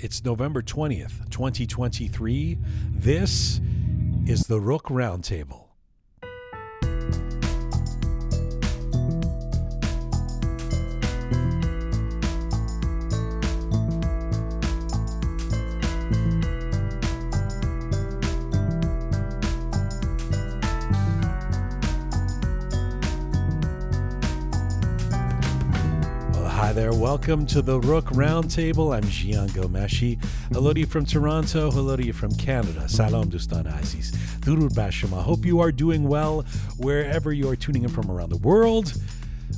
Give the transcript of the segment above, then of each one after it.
It's November 20th, 2023. This is the Roqe Roundtable. Welcome to the Roqe Roundtable. I'm Jian Ghomeshi. Hello to you from Toronto. Hello to you from Canada. Salam Dustan Aziz. Durur Bashama. Hope you are doing well wherever you are tuning in from around the world.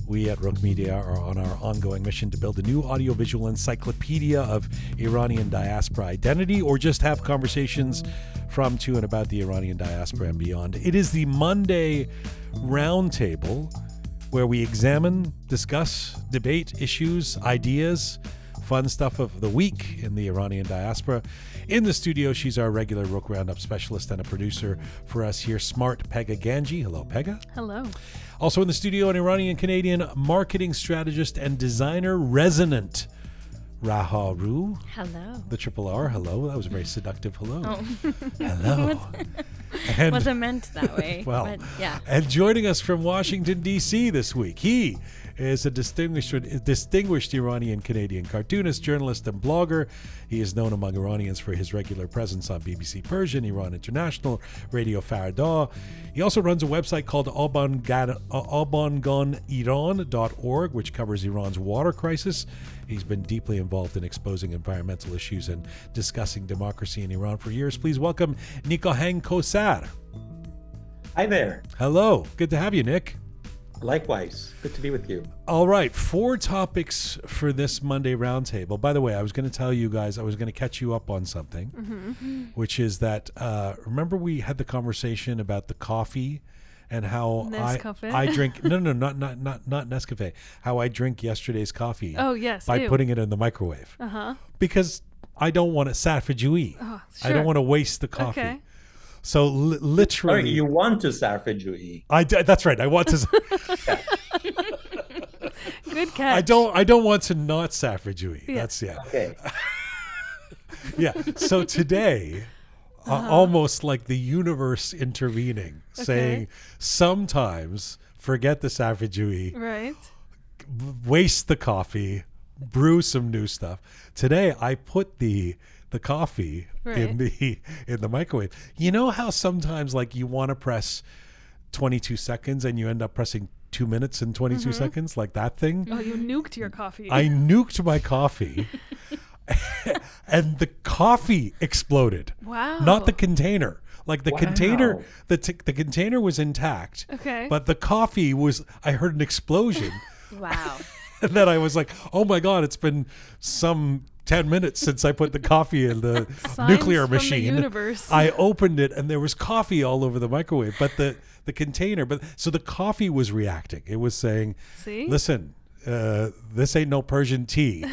We at Roqe Media are on our ongoing mission to build a new audiovisual encyclopedia of Iranian diaspora identity or just have conversations from, to, and about the Iranian diaspora and beyond. It is the Monday Roundtable where we examine, discuss, debate issues, ideas, fun stuff of the week in the Iranian diaspora. In the studio, she's our regular Roqe Roundup specialist and a producer for us here, Smart Pegah Ganji. Hello, Pegah. Hello. Also in the studio, an Iranian Canadian marketing strategist and designer, Resonant. Raha Ru, Hello. the triple R. Hello. That was a very seductive hello. Oh, Hello. and, wasn't meant that way. well, yeah. and joining us from Washington, D.C. this week, he is a distinguished, distinguished Iranian Canadian cartoonist, journalist, and blogger. He is known among Iranians for his regular presence on BBC Persian, Iran International, Radio Farda. He also runs a website called uh, albanganiran.org, which covers Iran's water crisis. He's been deeply involved in exposing environmental issues and discussing democracy in Iran for years. Please welcome Nikahang Kowsar. Hi there. Hello. Good to have you, Nick. Likewise. Good to be with you. All right, four topics for this Monday roundtable. By the way, I was going to tell you guys, I was going to catch you up on something, which is that uh, remember we had the conversation about the coffee and how I, Nescafe? I drink no no not not not not Nescafe how I drink yesterday's coffee Oh, yes, by ew. putting it in the microwave Uh huh. because I don't want it safajui Oh, I don't want to waste the coffee Okay. so li- Oh, literally you want to Sarfajui. I d- that's right I want to Good catch. I don't I don't want to not suffragui. Yeah. That's yeah. Okay. Yeah. So today uh, almost like the universe intervening saying sometimes forget the suffragui, Right. waste the coffee, brew some new stuff. Today I put the the coffee in the in the microwave. You know how sometimes like you want to press 22 seconds and you end up pressing 2 minutes and 22 seconds like that thing? Oh, you nuked your coffee. I nuked my coffee, and the coffee exploded. wow. Not the container. Like the container, Wow. the t- the container was intact. Okay. But the coffee was. I heard an explosion, Wow. and then I was like, "Oh my god! It's been some." 10 minutes since I put the coffee in the Signs nuclear from the machine. universe. I opened it and there was coffee all over the microwave, but the the container, but so the coffee was reacting. It was saying, See? listen, uh, this ain't no Persian tea.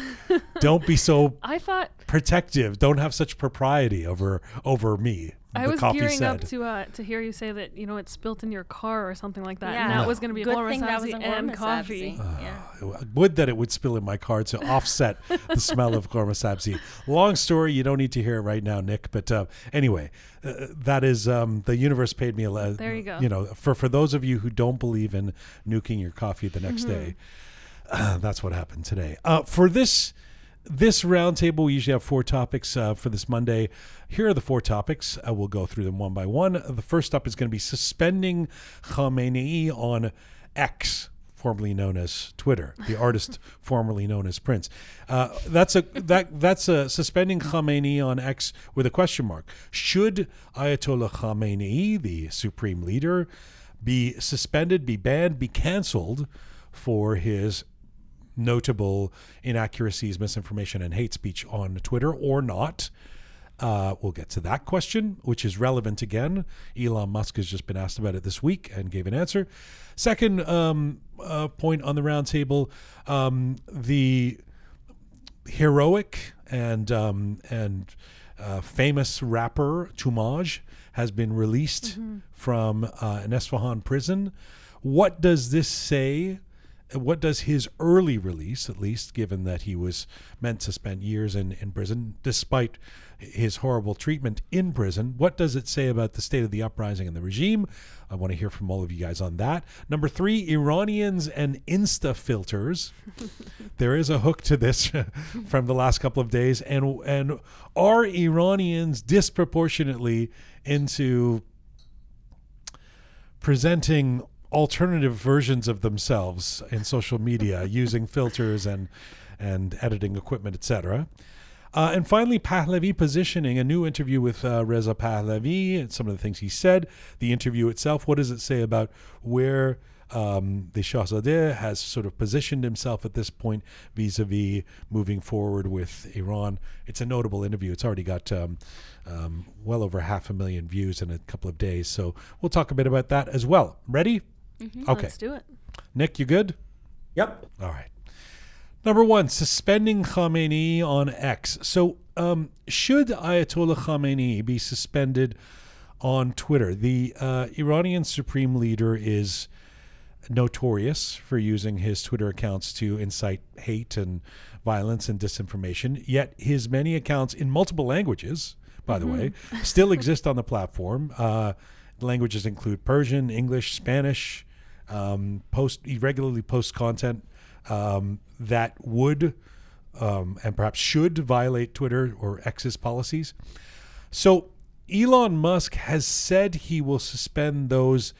Don't be so I thought protective. Don't have such propriety over over me. I the was gearing said. up to uh, to hear you say that you know it spilt in your car or something like that, Yeah. and that No. was going to be Good Gorma thing that Sabzi wasn't and coffee. Sabzi. yeah. Would that it would spill in my car to offset the smell of ghormeh sabzi. Long story, you don't need to hear it right now, Nick. But uh, anyway, uh, that is um, the universe paid me a le- There you go. You know, for for those of you who don't believe in nuking your coffee the next Mm-hmm. day, uh, that's what happened today. Uh, for this this roundtable, we usually have four topics uh, for this Monday. Here are the four topics. Uh, we'll go through them one by one. The first up is going to be suspending Khamenei on X, formerly known as Twitter, the artist formerly known as Prince. Uh, that's a that that's a suspending Khamenei on X with a question mark. Should Ayatollah Khamenei, the supreme leader, be suspended, be banned, be canceled for his notable inaccuracies, misinformation, and hate speech on Twitter or not. Uh, we'll get to that question, which is relevant again. Elon Musk has just been asked about it this week and gave an answer. Second um, uh, point on the roundtable um, the heroic and um, and uh, famous rapper Toomaj has been released from uh, an Esfahan prison. What does this say what does his early release, at least given that he was meant to spend years in, in prison, despite his horrible treatment in prison, what does it say about the state of the uprising and the regime? I want to hear from all of you guys on that. Number three, Iranians and Insta filters. there is a hook to this from the last couple of days, and and are Iranians disproportionately into presenting alternative versions of themselves in social media using filters and and editing equipment, etc. Uh, and finally, Pahlavi positioning a new interview with uh, Reza Pahlavi and some of the things he said. The interview itself, what does it say about where um, the Shahzadeh has sort of positioned himself at this point vis a vis moving forward with Iran? It's a notable interview. It's already got um, um, well over half a million views in a couple of days. So we'll talk a bit about that as well. Ready? Mm-hmm. Okay. Let's do it. Nick, you good? Yep. All right. Number one, suspending Khamenei on X. So, um, should Ayatollah Khamenei be suspended on Twitter? The uh, Iranian supreme leader is notorious for using his Twitter accounts to incite hate and violence and disinformation. Yet, his many accounts in multiple languages, by the way, still exist on the platform. Uh, languages include Persian, English, Spanish. Um, post he regularly posts content um, that would um, and perhaps should violate Twitter or X's policies. So Elon Musk has said he will suspend those,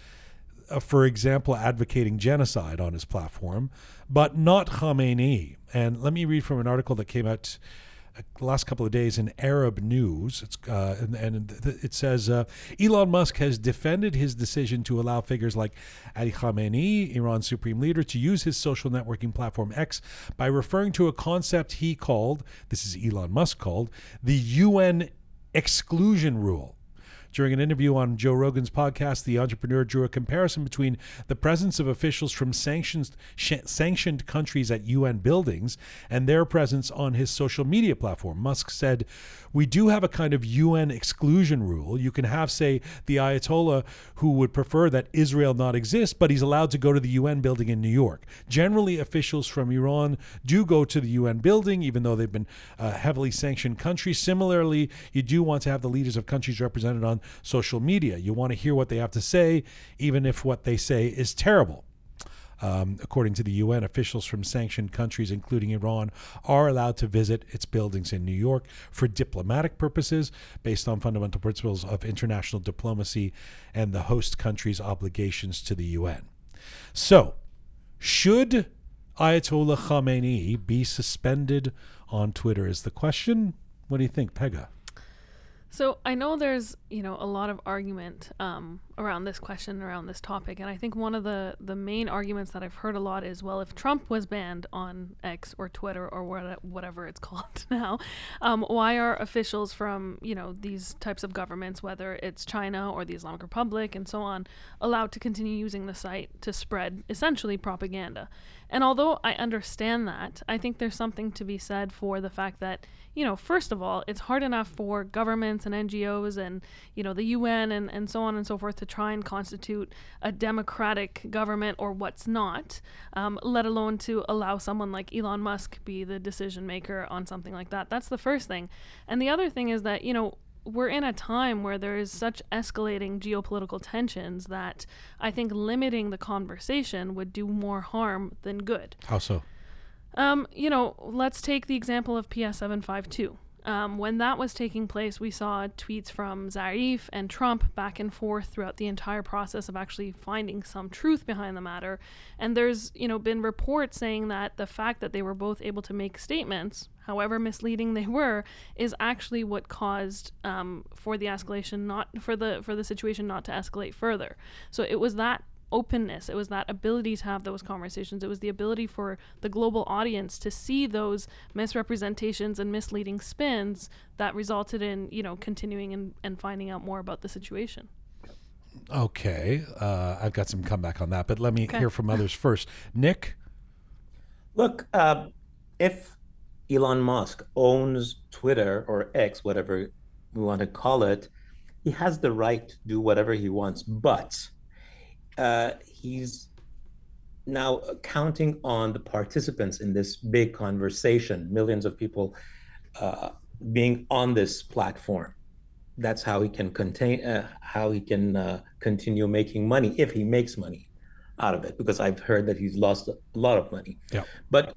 uh, for example, advocating genocide on his platform, but not Khamenei. And let me read from an article that came out last couple of days in Arab News. Uh, and, and it says uh, Elon Musk has defended his decision to allow figures like Ali Khamenei, Iran's supreme leader, to use his social networking platform X by referring to a concept he called this is Elon Musk called the UN exclusion rule. During an interview on Joe Rogan's podcast, the entrepreneur drew a comparison between the presence of officials from sanctions, sh- sanctioned countries at UN buildings and their presence on his social media platform. Musk said, We do have a kind of UN exclusion rule. You can have, say, the Ayatollah who would prefer that Israel not exist, but he's allowed to go to the UN building in New York. Generally, officials from Iran do go to the UN building, even though they've been uh, heavily sanctioned countries. Similarly, you do want to have the leaders of countries represented on social media. You want to hear what they have to say, even if what they say is terrible. Um, according to the UN, officials from sanctioned countries, including Iran, are allowed to visit its buildings in New York for diplomatic purposes based on fundamental principles of international diplomacy and the host country's obligations to the UN. So, should Ayatollah Khamenei be suspended on Twitter? Is the question. What do you think, Pegah? So I know there's you know a lot of argument um, around this question around this topic, and I think one of the the main arguments that I've heard a lot is well, if Trump was banned on X or Twitter or what, whatever it's called now, um, why are officials from you know these types of governments, whether it's China or the Islamic Republic and so on, allowed to continue using the site to spread essentially propaganda? And although I understand that, I think there's something to be said for the fact that, you know, first of all, it's hard enough for governments and NGOs and, you know, the UN and, and so on and so forth to try and constitute a democratic government or what's not, um, let alone to allow someone like Elon Musk be the decision maker on something like that. That's the first thing. And the other thing is that, you know, we're in a time where there is such escalating geopolitical tensions that I think limiting the conversation would do more harm than good. How so? Um, you know, let's take the example of PS752. Um, when that was taking place, we saw tweets from Zarif and Trump back and forth throughout the entire process of actually finding some truth behind the matter. And there's, you know, been reports saying that the fact that they were both able to make statements, however misleading they were, is actually what caused um, for the escalation not for the for the situation not to escalate further. So it was that openness. It was that ability to have those conversations. It was the ability for the global audience to see those misrepresentations and misleading spins that resulted in, you know, continuing and, and finding out more about the situation. Okay, uh, I've got some comeback on that, but let me Okay. hear from others first. Nick, Look, uh, if Elon Musk owns Twitter or X, whatever we want to call it, he has the right to do whatever he wants, but uh, he's now counting on the participants in this big conversation, millions of people uh, being on this platform. That's how he can contain, uh, how he can uh, continue making money if he makes money out of it. Because I've heard that he's lost a lot of money. Yeah. But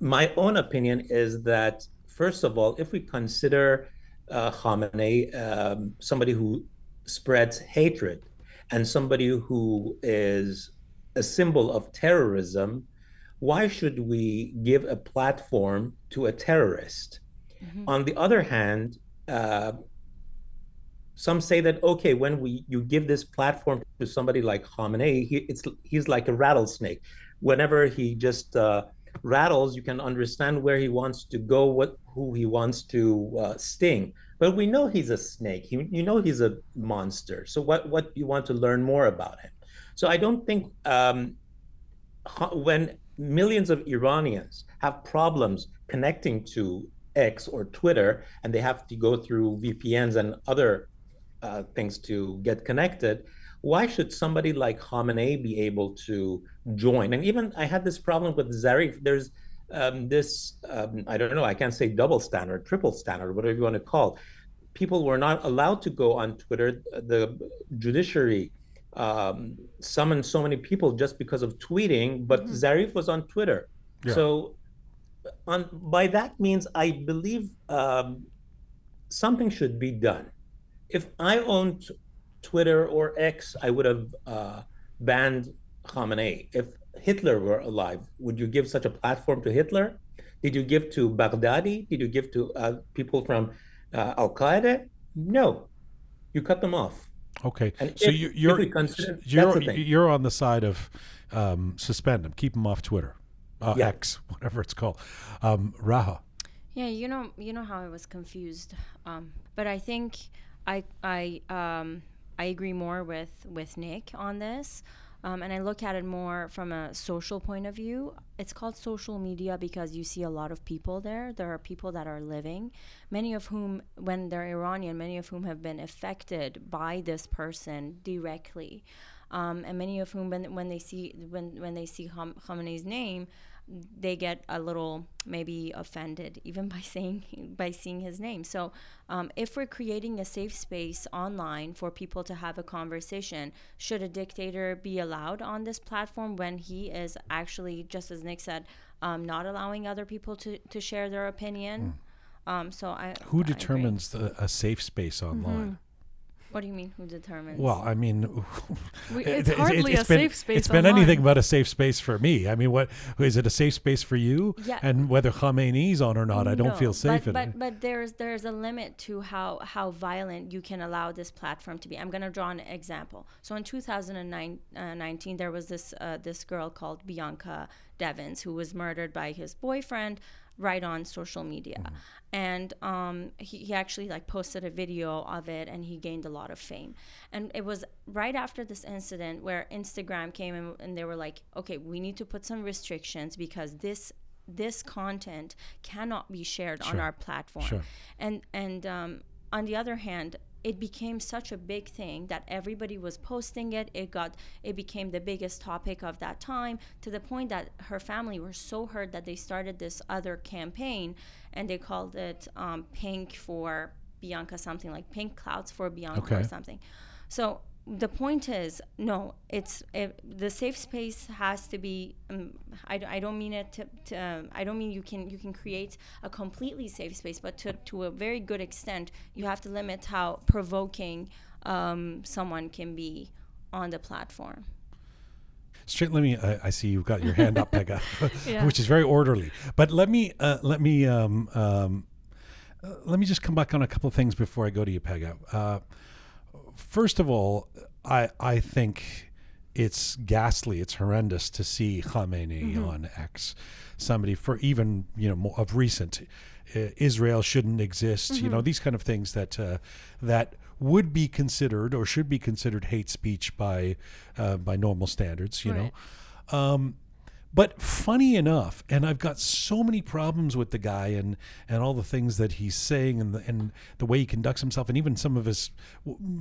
my own opinion is that first of all, if we consider uh, Khamenei um, somebody who spreads hatred and somebody who is a symbol of terrorism, why should we give a platform to a terrorist? Mm-hmm. On the other hand, uh, some say that okay, when we you give this platform to somebody like Khamenei, he, it's he's like a rattlesnake. Whenever he just uh, rattles, you can understand where he wants to go, what who he wants to uh, sting. But we know he's a snake. He, you know he's a monster. So what what you want to learn more about him? So I don't think um, when millions of Iranians have problems connecting to X or Twitter, and they have to go through VPNs and other uh, things to get connected, why should somebody like Khamenei be able to join? And even I had this problem with Zarif. There's um, this, um, I don't know, I can't say double standard, triple standard, whatever you want to call. People were not allowed to go on Twitter. The judiciary um, summoned so many people just because of tweeting, but mm-hmm. Zarif was on Twitter. Yeah. So, on by that means, I believe um, something should be done. If I owned Twitter or X, I would have uh, banned Khamenei. If Hitler were alive, would you give such a platform to Hitler? Did you give to Baghdadi? Did you give to uh, people from uh, Al Qaeda? No, you cut them off. Okay, and so if, you, you're you're, you're on the side of um, suspend them, keep them off Twitter, uh, yeah. X, whatever it's called. Um, Raha. Yeah, you know, you know how I was confused, um, but I think I I um, I agree more with with Nick on this. Um, and I look at it more from a social point of view. It's called social media because you see a lot of people there. There are people that are living, many of whom, when they're Iranian, many of whom have been affected by this person directly, um, and many of whom, when, when they see when when they see Khamenei's name, they get a little maybe offended even by saying by seeing his name so um, if we're creating a safe space online for people to have a conversation should a dictator be allowed on this platform when he is actually just as nick said um, not allowing other people to, to share their opinion mm. um, so I, who determines the, a safe space online mm-hmm. What do you mean? Who determines? Well, I mean, it's hardly it, a been, safe space. It's been anything but a safe space for me. I mean, what is it a safe space for you? Yeah. And whether Khamenei's on or not, I don't feel safe. But but, but there's there's a limit to how how violent you can allow this platform to be. I'm going to draw an example. So in 2019, uh, there was this uh, this girl called Bianca Devins who was murdered by his boyfriend right on social media. Mm-hmm. And um, he, he actually like posted a video of it and he gained a lot of fame. And it was right after this incident where Instagram came in and they were like, okay, we need to put some restrictions because this this content cannot be shared sure. on our platform. Sure. And and um, on the other hand, it became such a big thing that everybody was posting it it got it became the biggest topic of that time to the point that her family were so hurt that they started this other campaign and they called it um, pink for bianca something like pink clouds for bianca okay. or something so the point is no it's it, the safe space has to be um, I, I don't mean it to, to um, i don't mean you can you can create a completely safe space but to, to a very good extent you have to limit how provoking um, someone can be on the platform Straight, let me. I see you've got your hand up, Pegah, yeah. which is very orderly. But let me, uh, let me, um, um, uh, let me just come back on a couple of things before I go to you, Pegah. Uh, first of all, I I think it's ghastly, it's horrendous to see Khamenei mm-hmm. on X. Somebody for even you know of recent, uh, Israel shouldn't exist. Mm-hmm. You know mm-hmm. these kind of things that uh, that would be considered or should be considered hate speech by uh, by normal standards. You right. know. Um, But funny enough, and I've got so many problems with the guy and, and all the things that he's saying and the, and the way he conducts himself, and even some of his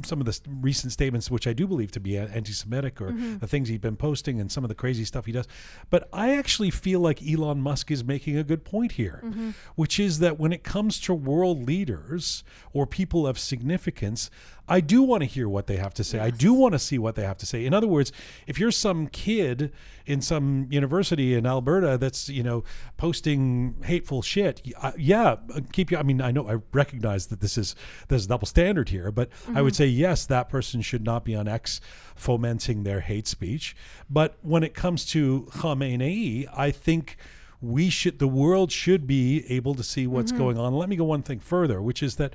some of the recent statements, which I do believe to be anti-Semitic, or mm-hmm. the things he's been posting and some of the crazy stuff he does. But I actually feel like Elon Musk is making a good point here, mm-hmm. which is that when it comes to world leaders or people of significance, I do want to hear what they have to say. Yes. I do want to see what they have to say. In other words, if you're some kid in some university in Alberta that's you know posting hateful shit, yeah, keep you. I mean, I know I recognize that this is there's a double standard here, but mm-hmm. I would mm-hmm. say yes, that person should not be on X fomenting their hate speech. But when it comes to Khamenei, I think we should the world should be able to see what's mm-hmm. going on. Let me go one thing further, which is that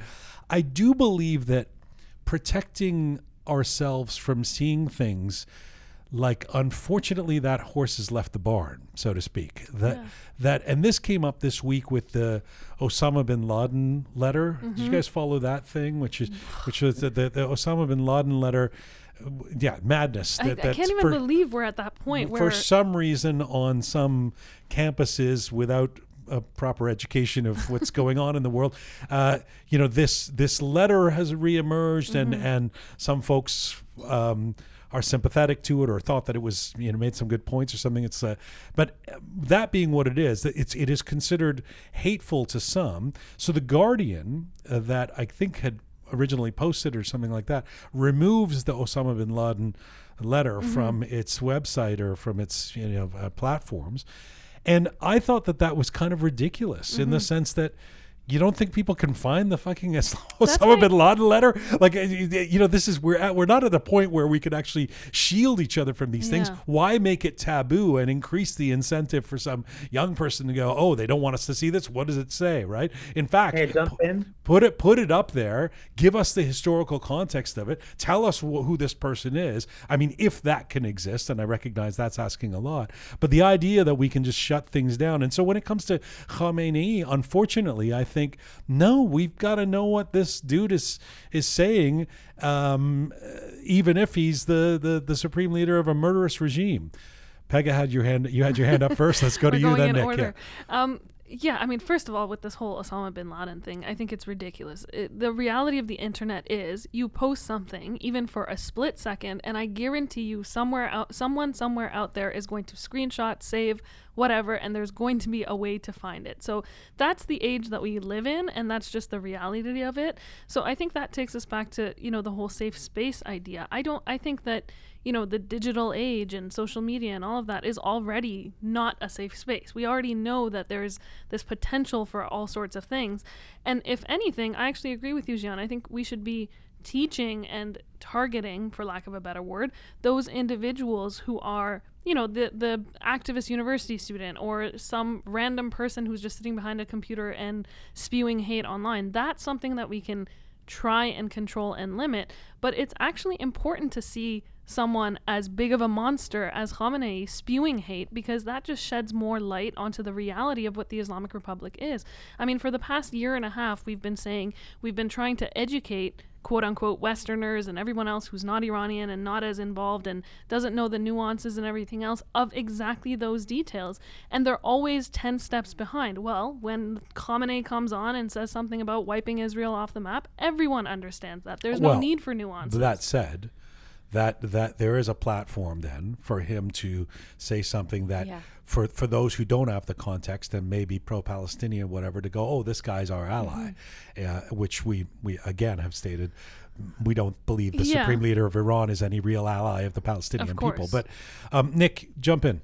I do believe that protecting ourselves from seeing things like unfortunately that horse has left the barn so to speak that yeah. that and this came up this week with the Osama bin Laden letter mm-hmm. did you mm-hmm. guys follow that thing which is which was the, the, the Osama bin Laden letter yeah madness that, I, I can't even for, believe we're at that point for some reason on some campuses without a proper education of what's going on in the world. Uh, you know, this this letter has reemerged, mm-hmm. and and some folks. Um, are sympathetic to it or thought that it was you know made some good points or something it's uh, but that being what it is it's it is considered hateful to some so the guardian uh, that i think had originally posted or something like that removes the osama bin laden letter mm-hmm. from its website or from its you know uh, platforms and I thought that that was kind of ridiculous mm-hmm. in the mm-hmm. sense that you don't think people can find the fucking Osama bin Laden letter? Like, uh, you know, this is we're at we're not at a point where we could actually shield each other from these yeah. things. Why make it taboo and increase the incentive for some young person to go, oh, they don't want us to see this? What does it say, right? In fact, hey, jump in. put it put it up there. Give us the historical context of it. Tell us wh- who this person is. I mean, if that can exist, and I recognize that's asking a lot, but the idea that we can just shut things down. And so when it comes to Khamenei, unfortunately, I think think, no, we've got to know what this dude is is saying, um, even if he's the, the the supreme leader of a murderous regime. Pegah had your hand. You had your hand up first. Let's go to you then, Nick. Yeah. Um, yeah, I mean, first of all, with this whole Osama bin Laden thing, I think it's ridiculous. It, the reality of the internet is you post something, even for a split second, and I guarantee you, somewhere out, someone somewhere out there is going to screenshot, save, whatever, and there's going to be a way to find it. So that's the age that we live in, and that's just the reality of it. So I think that takes us back to you know the whole safe space idea. I don't. I think that you know, the digital age and social media and all of that is already not a safe space. We already know that there's this potential for all sorts of things. And if anything, I actually agree with you, Jian. I think we should be teaching and targeting, for lack of a better word, those individuals who are, you know, the the activist university student or some random person who's just sitting behind a computer and spewing hate online. That's something that we can try and control and limit. But it's actually important to see someone as big of a monster as Khamenei spewing hate because that just sheds more light onto the reality of what the Islamic Republic is. I mean, for the past year and a half, we've been saying we've been trying to educate quote unquote Westerners and everyone else who's not Iranian and not as involved and doesn't know the nuances and everything else of exactly those details. And they're always 10 steps behind. Well, when Khamenei comes on and says something about wiping Israel off the map, everyone understands that. There's well, no need for nuance. That said, that that there is a platform then for him to say something that yeah. for for those who don't have the context and maybe pro-Palestinian whatever to go oh this guy's our ally mm-hmm. uh, which we we again have stated we don't believe the yeah. supreme leader of Iran is any real ally of the Palestinian of people but um, Nick jump in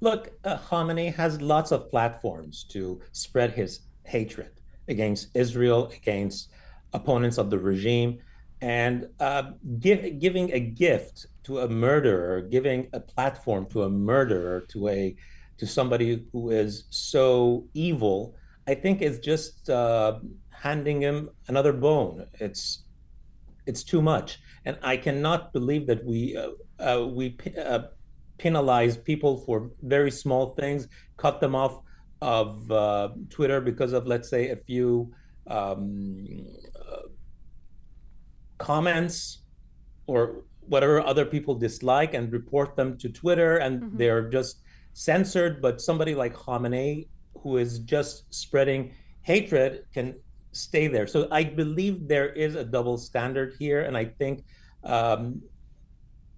look uh, Khamenei has lots of platforms to spread his hatred against Israel against opponents of the regime and uh, give, giving a gift to a murderer, giving a platform to a murderer, to a to somebody who is so evil, I think is just uh, handing him another bone. It's it's too much, and I cannot believe that we uh, uh we uh, penalize people for very small things, cut them off of uh, Twitter because of let's say a few. Um, comments or whatever other people dislike and report them to Twitter, and mm-hmm. they're just censored, but somebody like Khamenei, who is just spreading hatred, can stay there. So I believe there is a double standard here, and I think um,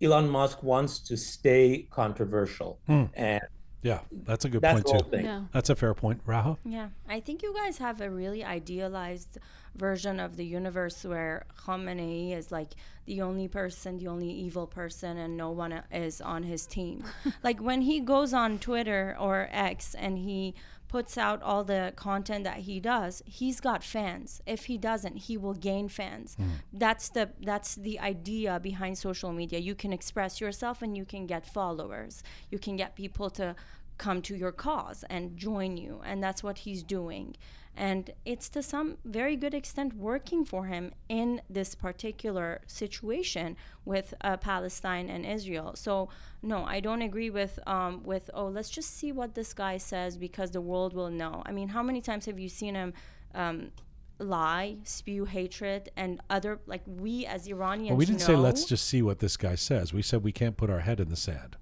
Elon Musk wants to stay controversial. Hmm. And Yeah, that's a good that's point too. thing. Yeah. That's a fair point, Raha. Yeah, I think you guys have a really idealized version of the universe where Khamenei is like the only person, the only evil person, and no one is on his team. like when he goes on Twitter or X and he puts out all the content that he does, he's got fans. If he doesn't, he will gain fans. Hmm. That's the that's the idea behind social media. You can express yourself and you can get followers. You can get people to come to your cause and join you and that's what he's doing and it's to some very good extent working for him in this particular situation with uh, Palestine and Israel. So no, I don't agree with um, with oh let's just see what this guy says because the world will know. I mean, how many times have you seen him? Um, lie spew hatred and other like we as iranians Well, we didn't say let's just see what this guy says. We said we can't put our head in the sand.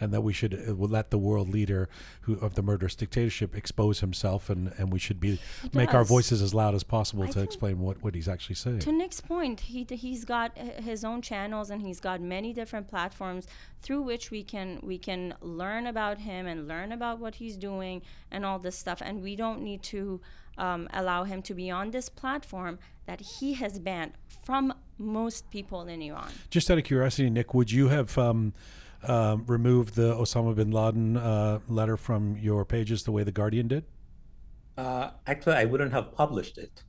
And that we should uh, let the world leader who of the murderous dictatorship expose himself, and, and we should be make our voices as loud as possible I to explain what, what he's actually saying. to Nick's point, he he's got his own channels and he's got many different platforms through which we can we can learn about him and learn about what he's doing and all this stuff. And we don't need to um, allow him to be on this platform that he has banned from most people in Iran. Just out of curiosity, Nick, would you have um, um, removed the Osama bin Laden uh, letter from your pages the way the Guardian did? Uh, actually, I wouldn't have published it.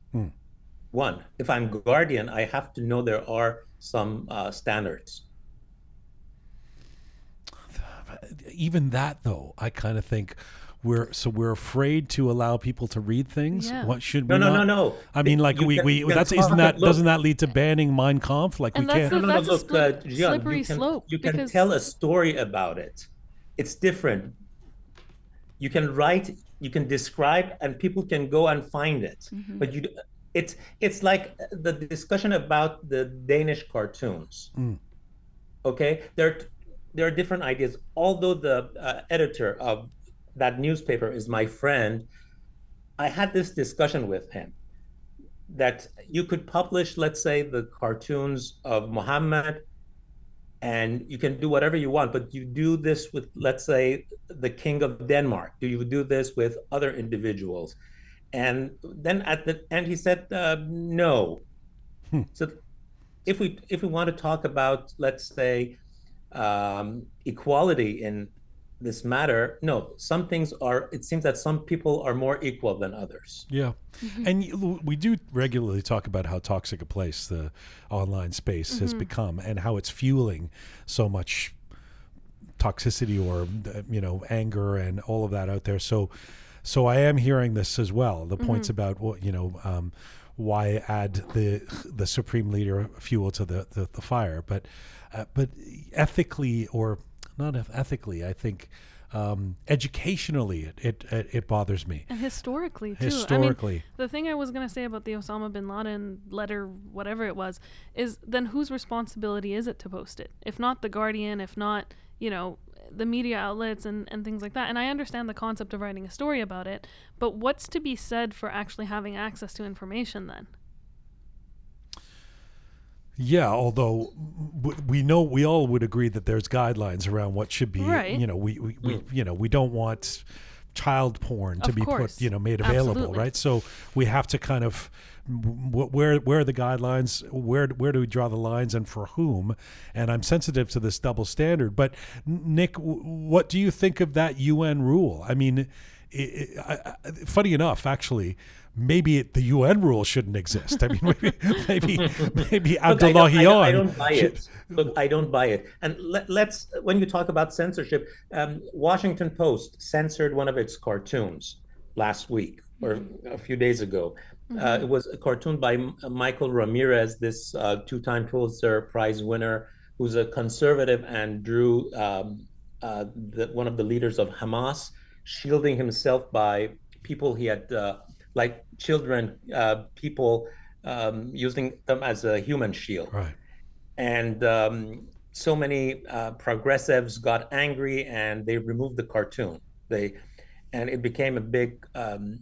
One, if I'm Guardian, I have to know there are some uh, standards. Even that, though, I kind of think we're so we're afraid to allow people to read things. Yeah. What should we no, not? no, no. I mean, like You we, can, we can that's isn't that look- doesn't that lead to banning Mein Kampf? Like And we that's can't. the- No, no, That's a look, split- uh, Jian, slippery you can, slope You can because- tell a story about it. It's different. You can write, you can describe, and people can go and find it. But you, it's it's like the discussion about the Danish cartoons. Okay, there there are different ideas. Although the uh, editor of that newspaper is my friend, I had this discussion with him that you could publish, let's say, the cartoons of Muhammad, and you can do whatever you want, but you do this with, let's say, the King of Denmark. Do you do this with other individuals? And then at the end, he said, uh, no. So if we if we want to talk about, let's say, um, equality in this matter, no, some things are. It seems that some people are more equal than others. Yeah, and we do regularly talk about how toxic a place the online space has become, and how it's fueling so much toxicity or uh, you know anger and all of that out there. So, so I am hearing this as well. The points about what you know. Um, why add the the supreme leader fuel to the the, the fire? But uh, but ethically or not ethically, I think um, educationally it, it it bothers me. And historically too. I Historically. mean, the thing I was gonna say about the Osama bin Laden letter, whatever it was, is then whose responsibility is it to post it? If not the Guardian, if not, you know, the media outlets and, and things like that. And I understand the concept of writing a story about it, but what's to be said for actually having access to information then? Yeah, although we know we all would agree that there's guidelines around what should be. Right. You know, we, we, we mm. you know we don't want child porn to Of be course. put you know made available, Absolutely. right? So we have to kind of where where are the guidelines? Where where do we draw the lines and for whom? And I'm sensitive to this double standard. But Nick, what do you think of that UN rule? I mean, i I, I, funny enough, actually. Maybe it, the UN rule shouldn't exist. I mean, maybe maybe, maybe Look, I don't- Abdullahian. I, don't, I don't buy should- it. Look, I don't buy it. And let, let's when you talk about censorship, um, Washington Post censored one of its cartoons last week or a few days ago. Uh, it was a cartoon by Michael Ramirez, this uh, two-time Pulitzer Prize winner, who's a conservative and drew um, uh, the, one of the leaders of Hamas, shielding himself by people he had, uh, like children, uh, people um, using them as a human shield Right. and um, so many uh, progressives got angry and they removed the cartoon. They and it became a big um,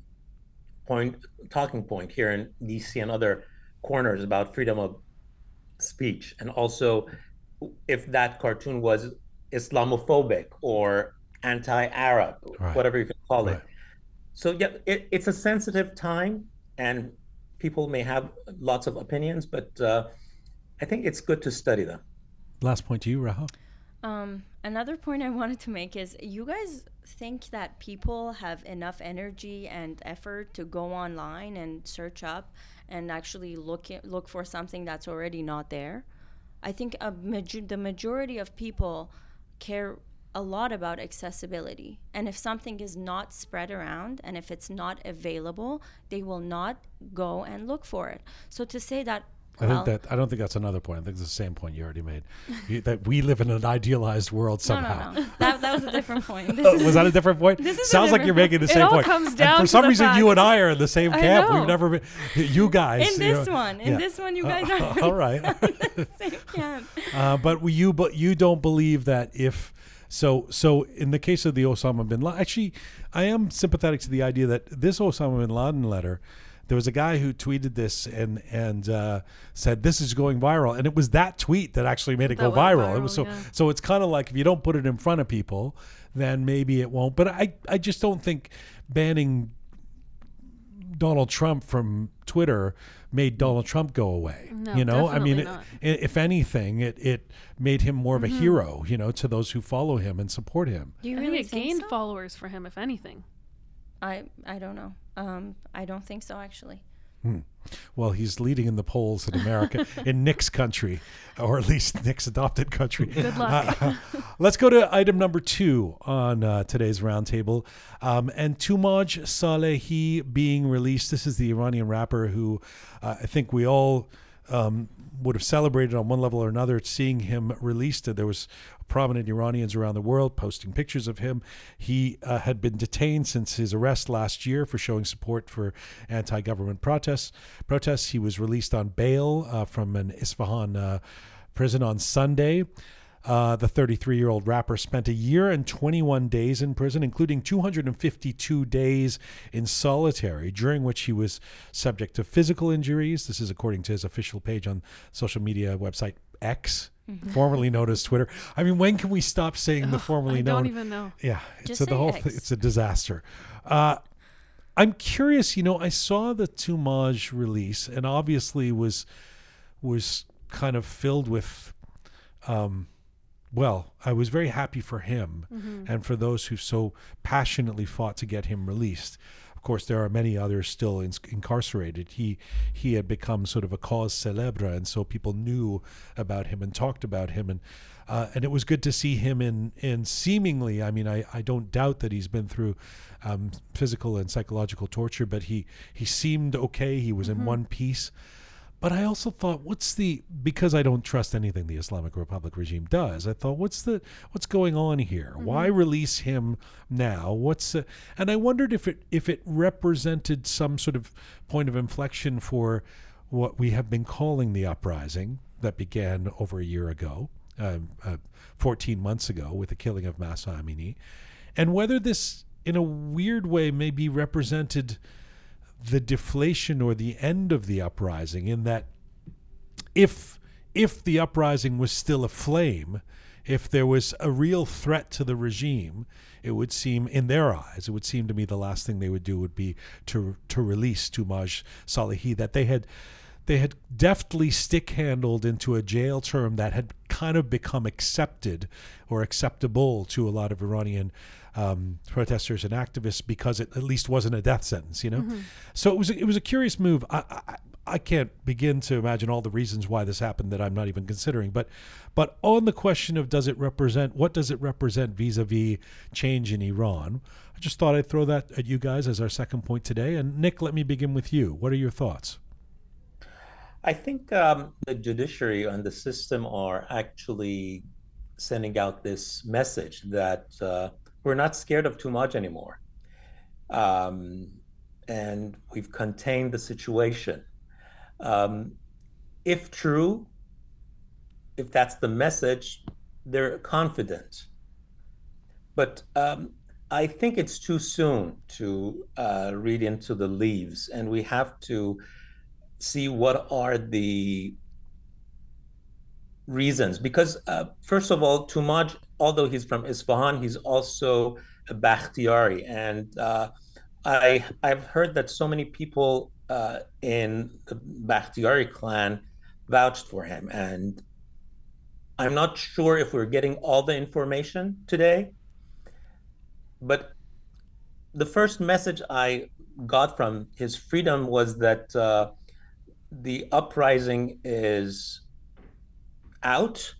point, talking point here in DC and other corners about freedom of speech, and also if that cartoon was Islamophobic or anti-Arab, right. whatever you can call right. it. So yeah, it, it's a sensitive time, and people may have lots of opinions, but uh, I think it's good to study them. Last point to you, Raha. Um, another point I wanted to make is you guys think that people have enough energy and effort to go online and search up and actually look at, look for something that's already not there. I think major- the majority of people care a lot about accessibility. And if something is not spread around and if it's not available, they will not go and look for it. So to say that I well, think that I don't think that's another point. I think it's the same point you already made. You, that we live in an idealized world somehow. No, no, no. That, that was a different point. was that a different point? This is Sounds like you're making the same point. Comes down and for some reason, fact. you and I are in the same camp. We've never been. You guys. In this know, one, in yeah. this one, you guys uh, are. all right. same camp. Uh, but you, but you don't believe that if. So, so in the case of the Osama bin Laden, actually, I am sympathetic to the idea that this Osama bin Laden letter there was a guy who tweeted this and and uh, said this is going viral, and it was that tweet that actually made it that go viral. viral. It was so yeah. so it's kind of like if you don't put it in front of people, then maybe it won't. But I I just don't think banning Donald Trump from Twitter made Donald Trump go away. No, you know, I mean, it, if anything, it it made him more of a mm-hmm. hero. You know, to those who follow him and support him. Do you really it gained so? followers for him, if anything? I I don't know. Um, I don't think so, actually. Hmm. Well, he's leading in the polls in America, in Nick's country, or at least Nick's adopted country. Good luck. Uh, let's go to item number two on uh, today's roundtable. Um, and Toomaj Salehi being released. This is the Iranian rapper who uh, I think we all um, would have celebrated on one level or another seeing him released. There was prominent Iranians around the world posting pictures of him. He uh, had been detained since his arrest last year for showing support for anti-government protests. Protests. He was released on bail uh, from an Isfahan uh, prison on Sunday. Uh, the 33 year old rapper spent a year and 21 days in prison, including 252 days in solitary, during which he was subject to physical injuries. This is according to his official page on social media website X. Mm-hmm. Formerly known as Twitter. I mean, when can we stop saying the formerly I known? I don't even know. Yeah, Just so the whole X. it's a disaster. Uh, I'm curious. You know, I saw the Toomaj release, and obviously was was kind of filled with um, well, I was very happy for him mm-hmm. and for those who so passionately fought to get him released. Of course, there are many others still in, incarcerated. He he had become sort of a cause célèbre, and so people knew about him and talked about him, and uh, and it was good to see him in in seemingly. I mean, I, I don't doubt that he's been through um, physical and psychological torture, but he he seemed okay. He was mm-hmm. in one piece. But I also thought, what's the because I don't trust anything the Islamic Republic regime does. I thought, what's the what's going on here? Mm-hmm. Why release him now? What's uh, and I wondered if it if it represented some sort of point of inflection for what we have been calling the uprising that began over a year ago, uh, uh, 14 months ago, with the killing of Mahsa Amini, and whether this, in a weird way, may be represented the deflation or the end of the uprising in that if if the uprising was still aflame, if there was a real threat to the regime, it would seem, in their eyes, it would seem to me the last thing they would do would be to to release Toomaj Salehi that they had they had deftly stick handled into a jail term that had kind of become accepted or acceptable to a lot of Iranian um, protesters and activists because it at least wasn't a death sentence, you know. Mm-hmm. So it was it was a curious move. I, I, I can't begin to imagine all the reasons why this happened that I'm not even considering. But but on the question of does it represent what does it represent vis-a-vis change in Iran? I just thought I'd throw that at you guys as our second point today. And Nick, let me begin with you. What are your thoughts? I think um, the judiciary and the system are actually sending out this message that uh, we're not scared of too much anymore. Um, and we've contained the situation. Um, if true, if that's the message, they're confident. But um, I think it's too soon to uh, read into the leaves, and we have to see what are the reasons. Because, uh, first of all, Toomaj, although he's from Isfahan, he's also a Bakhtiari. And uh, I, I've heard that so many people uh, in the Bakhtiari clan vouched for him. And I'm not sure if we're getting all the information today, but the first message I got from his freedom was that uh, the uprising is out.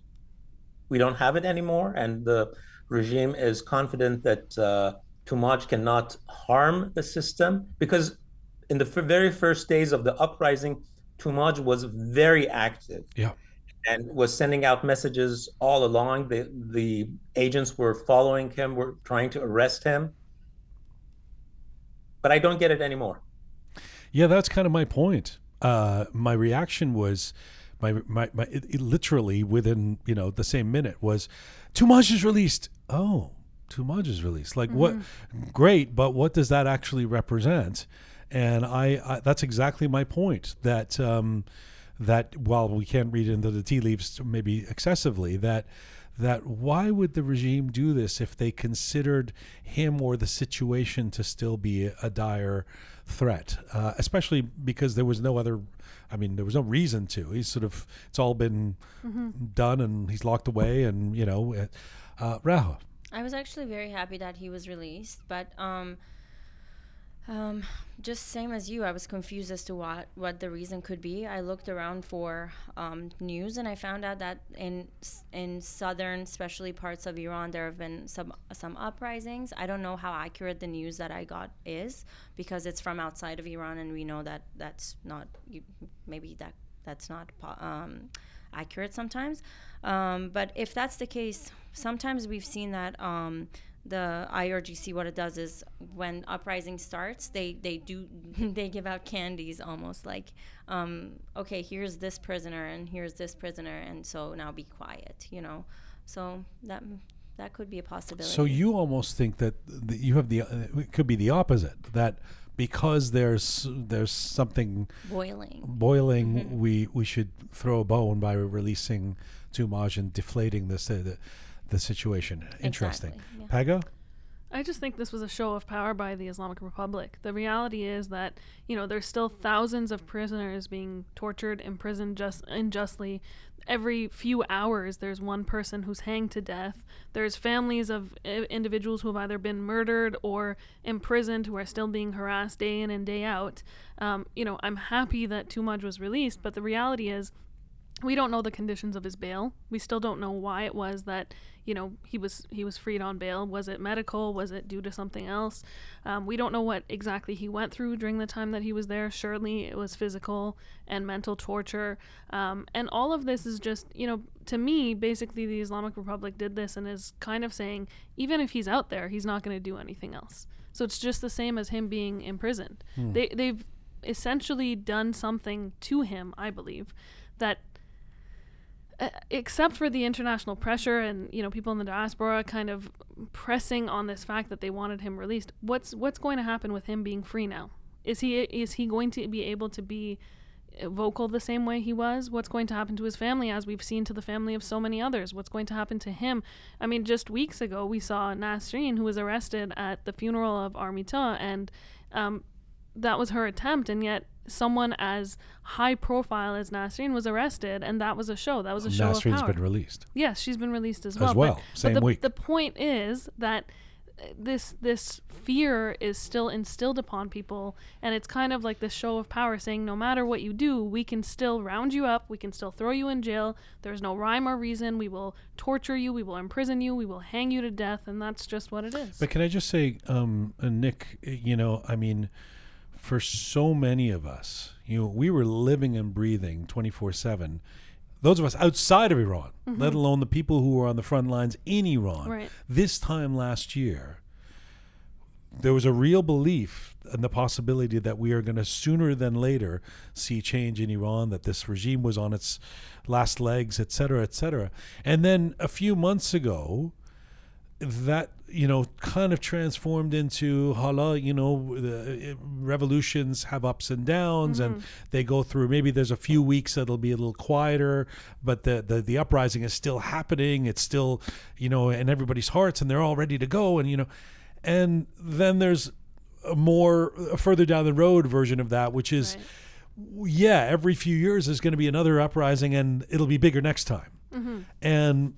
We don't have it anymore, and the regime is confident that uh, Toomaj cannot harm the system because in the very first days of the uprising, Toomaj was very active. Yeah. And was sending out messages all along. The the agents were following him, were trying to arrest him. But I don't get it anymore. Yeah, that's kind of my point. Uh, my reaction was, my my, my it, it literally within you know the same minute was, Toomaj is released. Oh, Toomaj is released. Like what? Great, but what does that actually represent? And I, I that's exactly my point. That um, that while we can't read into the tea leaves maybe excessively, that that why would the regime do this if they considered him or the situation to still be a, dire threat, uh, especially because there was no other. I mean, there was no reason to. He's sort of it's all been done, and he's locked away, and you know, uh, uh, I was actually very happy that he was released, but um, um, just same as you, I was confused as to what what the reason could be. I looked around for um, news, and I found out that in in southern, especially parts of Iran, there have been some some uprisings. I don't know how accurate the news that I got is because it's from outside of Iran, and we know that that's not maybe that that's not um, accurate sometimes. Um, but if that's the case, sometimes we've seen that um, the IRGC, what it does is when uprising starts, they they do they give out candies almost like, um, okay, here's this prisoner and here's this prisoner, and so now be quiet, you know. So that that could be a possibility. So you almost think that the, you have the uh, it could be the opposite that because there's there's something boiling. boiling, Mm-hmm. we we should throw a bone by releasing Toomaj and deflating this uh, the, the situation. Interesting. Exactly, yeah. Pegah? I just think this was a show of power by the Islamic Republic. The reality is that, you know, there's still thousands of prisoners being tortured, imprisoned just unjustly. Every few hours, there's one person who's hanged to death. There's families of individuals who have either been murdered or imprisoned who are still being harassed day in and day out. Um, you know, I'm happy that Toomaj was released, but the reality is we don't know the conditions of his bail. We still don't know why it was that you know he was he was freed on bail. Was it medical? Was it due to something else? Um, we don't know what exactly he went through during the time that he was there. Surely it was physical and mental torture, um, and all of this is just you know to me basically the Islamic Republic did this and is kind of saying even if he's out there, he's not going to do anything else. So it's just the same as him being imprisoned. They they've essentially done something to him, I believe, that except for the international pressure and you know people in the diaspora kind of pressing on this fact that they wanted him released what's what's going to happen with him being free now? Is he is he going to be able to be uh, vocal the same way he was? What's going to happen to his family as we've seen to the family of so many others? What's going to happen to him? I mean just weeks ago we saw Nasreen who was arrested at the funeral of Armita and um, that was her attempt and yet someone as high profile as Nasreen was arrested and that was a show that was a show of Nasreen's been released. yes she's been released as well. As well but, but the, week. the point is that uh, this this fear is still instilled upon people and it's kind of like this show of power saying no matter what you do we can still round you up we can still throw you in jail there's no rhyme or reason we will torture you we will imprison you we will hang you to death and that's just what it is But can I just say, um, uh, Nick, uh, you know, I mean, for so many of us, you know, we were living and breathing 24 7. Those of us outside of Iran, mm-hmm. let alone the people who were on the front lines in Iran, Right. this time last year, there was a real belief in the possibility that we are going to sooner than later see change in Iran, that this regime was on its last legs, et cetera, et cetera. And then a few months ago, that you know kind of transformed into hala you know the revolutions have ups and downs mm-hmm. and they go through maybe there's a few weeks that'll be a little quieter but the, the the uprising is still happening it's still you know in everybody's hearts and they're all ready to go and you know and then there's a more a further down the road version of that which is right. yeah every few years there's going to be another uprising and it'll be bigger next time mm-hmm. and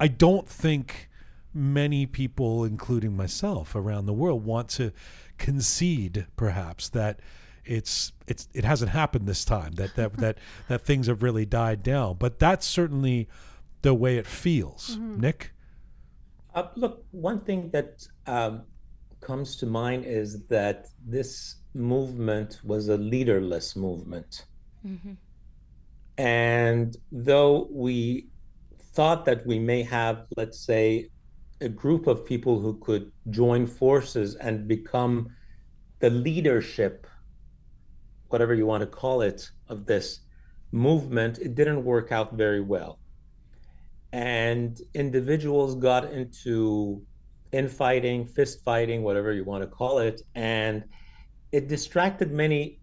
I don't think many people, including myself around the world, want to concede perhaps that it's it's it hasn't happened this time that that that that things have really died down but that's certainly the way it feels mm-hmm. nick uh, look one thing that um, comes to mind is that this movement was a leaderless movement mm-hmm. and though we thought that we may have, let's say, a group of people who could join forces and become the leadership, whatever you want to call it, of this movement, it didn't work out very well. And individuals got into infighting, fist fighting, whatever you want to call it. And it distracted many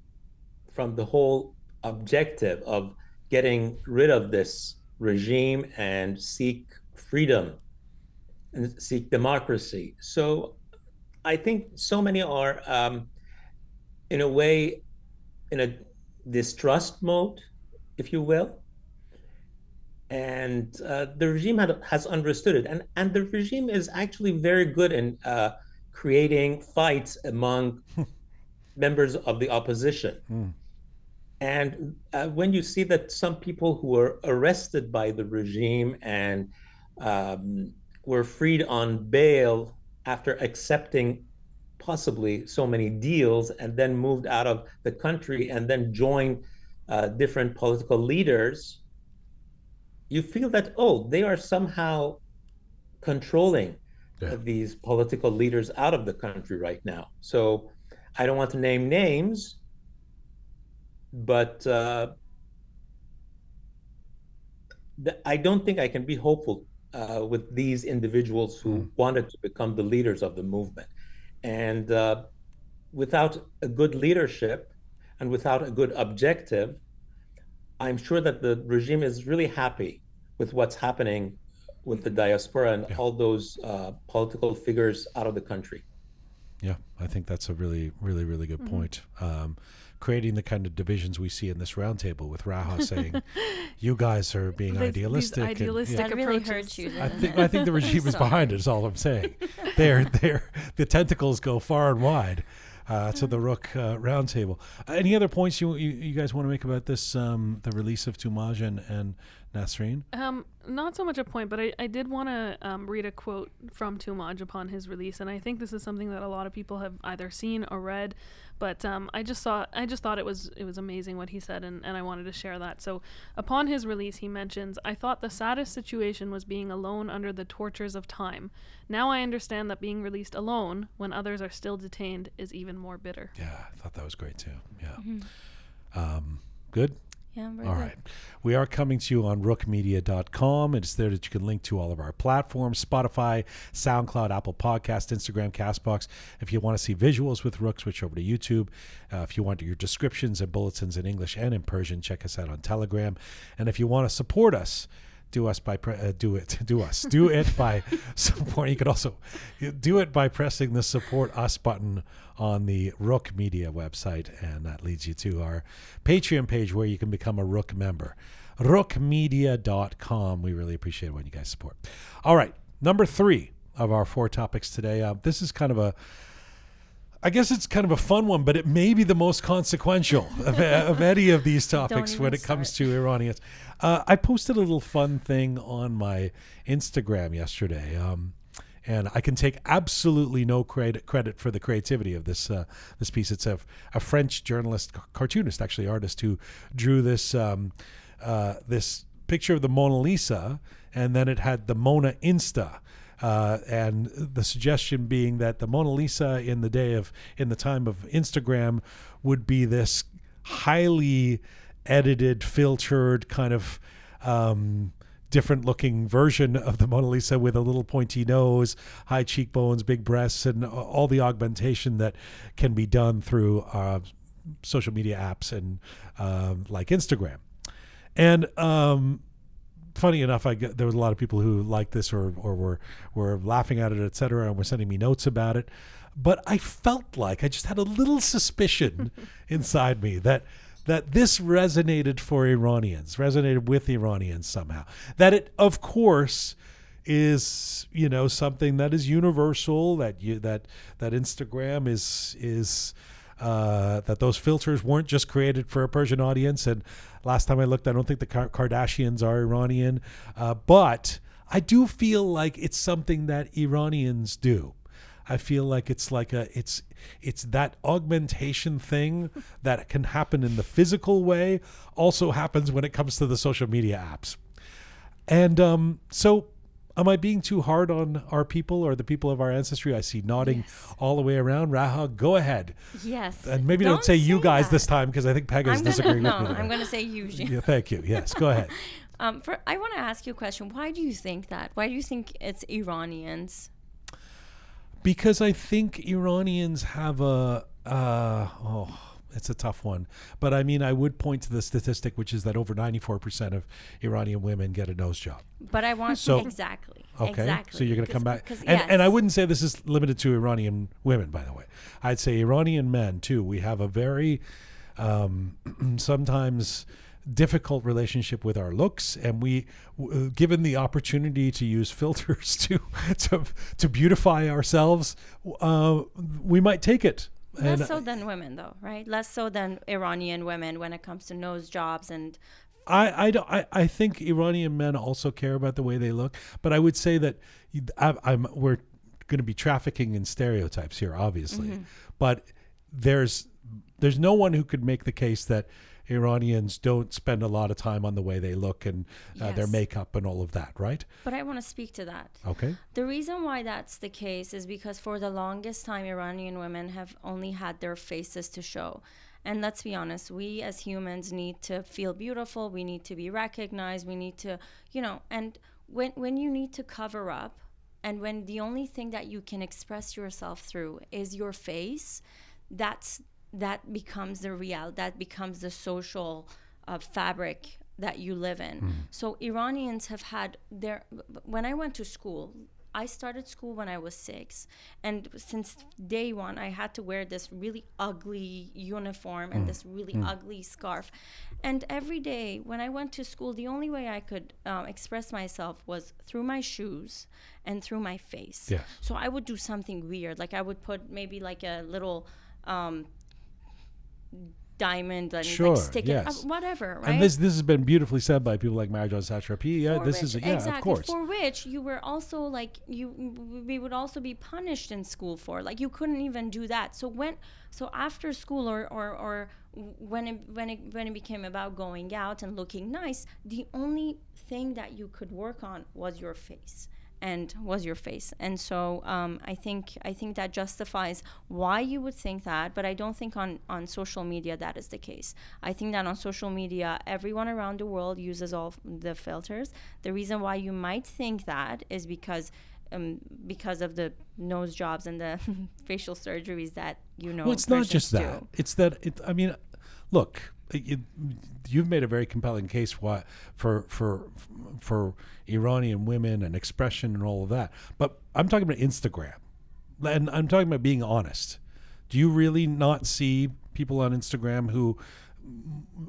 from the whole objective of getting rid of this regime and seek freedom and seek democracy. So I think so many are, um, in a way, in a distrust mode, if you will. And uh, the regime had, has understood it. And, and the regime is actually very good in uh, creating fights among members of the opposition. Mm. And uh, when you see that some people who were arrested by the regime and um, were freed on bail after accepting possibly so many deals and then moved out of the country and then joined uh, different political leaders, you feel that, oh, they are somehow controlling yeah. these political leaders out of the country right now. So I don't want to name names, but uh, I don't think I can be hopeful uh, with these individuals who mm. wanted to become the leaders of the movement. And uh, without a good leadership and without a good objective, I'm sure that the regime is really happy with what's happening with the diaspora and yeah. all those uh, political figures out of the country. Yeah, I think that's a really, really, really good mm-hmm. point. Um, creating the kind of divisions we see in this roundtable with Raha saying, "You guys are being these, idealistic." These idealistic and, yeah. really hurts you. I think I think the regime is behind it. Is all I'm saying. They're, they're, the tentacles go far and wide. Uh, to the Roqe uh, roundtable. Uh, any other points you, you, you guys want to make about this, um, the release of Toomaj and, and Nasreen? Um, not so much a point, but I, I did want to um, read a quote from Toomaj upon his release, and I think this is something that a lot of people have either seen or read. But um, I just saw I just thought it was it was amazing what he said, and, and I wanted to share that. So upon his release, he mentions, "I thought the saddest situation was being alone under the tortures of time. Now I understand that being released alone when others are still detained is even more bitter." Yeah, I thought that was great too. Yeah. Mm-hmm. Um, good. Yeah, all right. We are coming to you on roqemedia.com. It's there that you can link to all of our platforms Spotify, SoundCloud, Apple Podcast, Instagram, Castbox. If you want to see visuals with Roqe, switch over to YouTube. Uh, if you want your descriptions and bulletins in English and in Persian, check us out on Telegram. And if you want to support us, do us by pre- uh, do it do us do it by supporting. You could also do it by pressing the support us button on the Roqe Media website, and that leads you to our Patreon page where you can become a Roqe member. RoqeMedia.com. We really appreciate when you guys support. All right, number three of our four topics today. Uh, this is kind of a I guess it's kind of a fun one, but it may be the most consequential of, of any of these topics when it start. comes to Iranians. Uh, I posted a little fun thing on my Instagram yesterday. Um, and I can take absolutely no credit credit for the creativity of this uh, this piece. It's a, a French journalist, cartoonist, actually artist, who drew this um, uh, this picture of the Mona Lisa, and then it had the Mona Insta uh, and the suggestion being that the Mona Lisa in the day of in the time of Instagram would be this highly edited, filtered kind of. Um, different looking version of the Mona Lisa with a little pointy nose, high cheekbones, big breasts, and all the augmentation that can be done through uh, social media apps and um, like Instagram. And um, funny enough, I get, there was a lot of people who liked this or, or were were laughing at it, etc., and were sending me notes about it. But I felt like I just had a little suspicion inside me that that this resonated for Iranians, resonated with Iranians somehow. That it, of course, is you know something that is universal. That you that that Instagram is is. Uh, that those filters weren't just created for a Persian audience. And last time I looked, I don't think the Kardashians are Iranian. Uh, but I do feel like it's something that Iranians do. I feel like it's like a it's it's that augmentation thing that can happen in the physical way also happens when it comes to the social media apps. And um, so am I being too hard on our people or the people of our ancestry? I see nodding Yes. all the way around. Raha, go ahead. Yes. And maybe don't, say, you guys that. this time because I think Pegah's I'm disagreeing no, with me. I'm going to say you. Yeah, thank you. Yes, go ahead. Um, for, I want to ask you a question. Why do you think that? Why do you think it's Iranians? because I think Iranians have a uh, oh, it's a tough one. But I mean, I would point to the statistic, which is that over ninety four percent of Iranian women get a nose job. But I want So- exactly. Okay, Exactly. so you're going to come back, and and I wouldn't say this is limited to Iranian women, by the way. I'd say Iranian men too. We have a very um, sometimes difficult relationship with our looks, and we, w- given the opportunity to use filters to to to beautify ourselves, uh, we might take it. Less And so than women, though, right? Less so than Iranian women when it comes to nose jobs and I, I, don't- I, I think Iranian men also care about the way they look, but I would say that I, I'm we're going to be trafficking in stereotypes here, obviously, Mm-hmm. but there's there's no one who could make the case that Iranians don't spend a lot of time on the way they look and uh, their makeup and all of that, right? But I want to speak to that. Okay. The reason why that's the case is because for the longest time, Iranian women have only had their faces to show. And let's be honest, we as humans need to feel beautiful. We need to be recognized. We need to, you know, and when, when you need to cover up and when the only thing that you can express yourself through is your face, that's that becomes the real, that becomes the social uh, fabric that you live in. So Iranians have had their. When I went to school, I started school when I was six, and since day one, I had to wear this really ugly uniform and this really ugly scarf. And every day when I went to school, the only way I could um, express myself was through my shoes and through my face. Yes. So I would do something weird, like I would put maybe like a little. Um, diamond and Sure, like stick it yes. uh, whatever right And this this has been beautifully said by people like Marjane Satrapi. Yeah, for this which, is yeah, exactly, of course. For which you were also like you, we would also be punished in school for like you couldn't even do that. So when, so after school or or, or when it when it when it became about going out and looking nice, the only thing that you could work on was your face and was your face and so um, i think i think that justifies why you would think that but i don't think on on social media that is the case i think that on social media everyone around the world uses all the filters the reason why you might think that is because um, because of the nose jobs and the facial surgeries that you know Well, it's not just do. that. It's that. It, I mean, look, it, you've made a very compelling case for for for Iranian women and expression and all of that. But I'm talking about Instagram, and I'm talking about being honest. Do you really not see people on Instagram who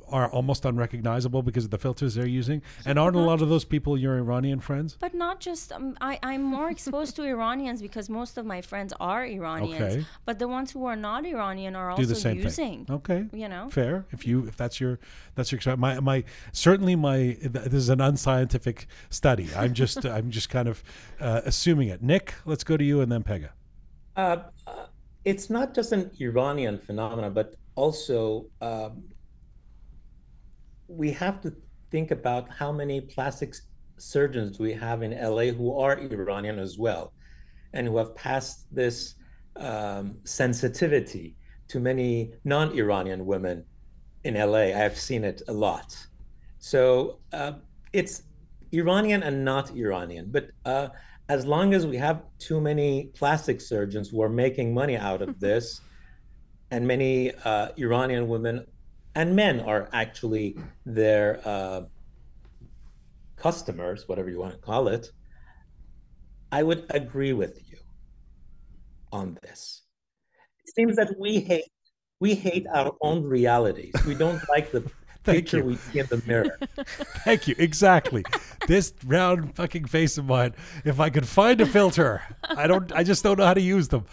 are almost unrecognizable because of the filters they're using? And aren't a lot of those people your Iranian friends? But not just um, I. I'm more exposed to Iranians because most of my friends are Iranians. Okay. But the ones who are not Iranian are do also the same using. thing. Okay. You know. Fair. If you if that's your that's your my my certainly my this is an unscientific study. I'm just I'm just kind of uh, assuming it. Nick, let's go to you and then Pegah. Uh, uh, it's not just an Iranian phenomenon, but also um, we have to think about how many plastic surgeons we have in LA who are Iranian as well, and who have passed this um, sensitivity to many non-Iranian women in LA. I've seen it a lot. So uh, it's Iranian and not Iranian. But uh, as long as we have too many plastic surgeons who are making money out of this, and many uh, Iranian women and men are actually their uh, customers, whatever you want to call it, I would agree with you on this. It seems that we hate we hate our own realities. We don't like the picture you. we see in the mirror. Thank you. Exactly. this round fucking face of mine. If I could find a filter, I don't. I just don't know how to use them.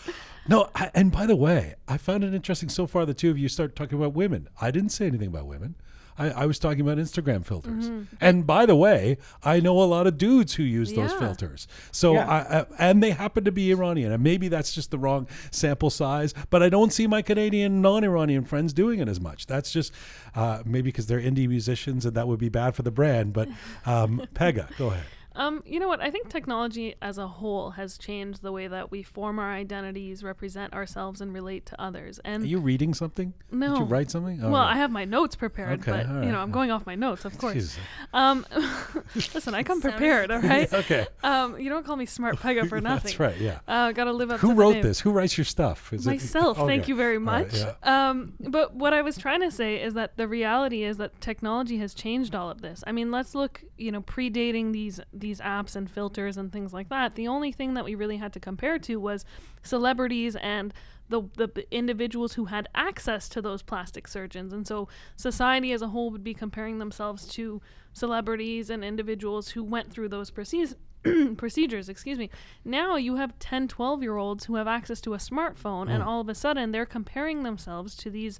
No. I, and by the way, I found it interesting so far. The two of you start talking about women. I didn't say anything about women. I, I was talking about Instagram filters. And by the way, I know a lot of dudes who use those filters. So Yeah. I, I, and they happen to be Iranian, and maybe that's just the wrong sample size. But I don't see my Canadian non-Iranian friends doing it as much. That's just uh, maybe because they're indie musicians, and that would be bad for the brand. But um, Pegah, go ahead. Um, you know what? I think technology as a whole has changed the way that we form our identities, represent ourselves, and relate to others. And Are you reading something? Did you No. write something? Oh, well, right. I have my notes prepared, Okay, but all you know, I'm going off my notes, of course. Jesus. Um, listen, I come prepared, all right? Okay, Um, you don't call me smart Pegah for nothing. that's right. Yeah. Uh, gotta live up to Who the wrote name. this? Who writes your stuff? Is it- myself thank Okay. you very All right, much yeah. um, but what i was trying to say is that the reality is that technology has changed all of this i mean let's look you know predating these these apps and filters and things like that the only thing that we really had to compare to was celebrities and the, the individuals who had access to those plastic surgeons. And so society as a whole would be comparing themselves to celebrities and individuals who went through those procedures procedures excuse me. Now you have 10 12 year olds who have access to a smartphone and mm. all of a sudden they're comparing themselves to these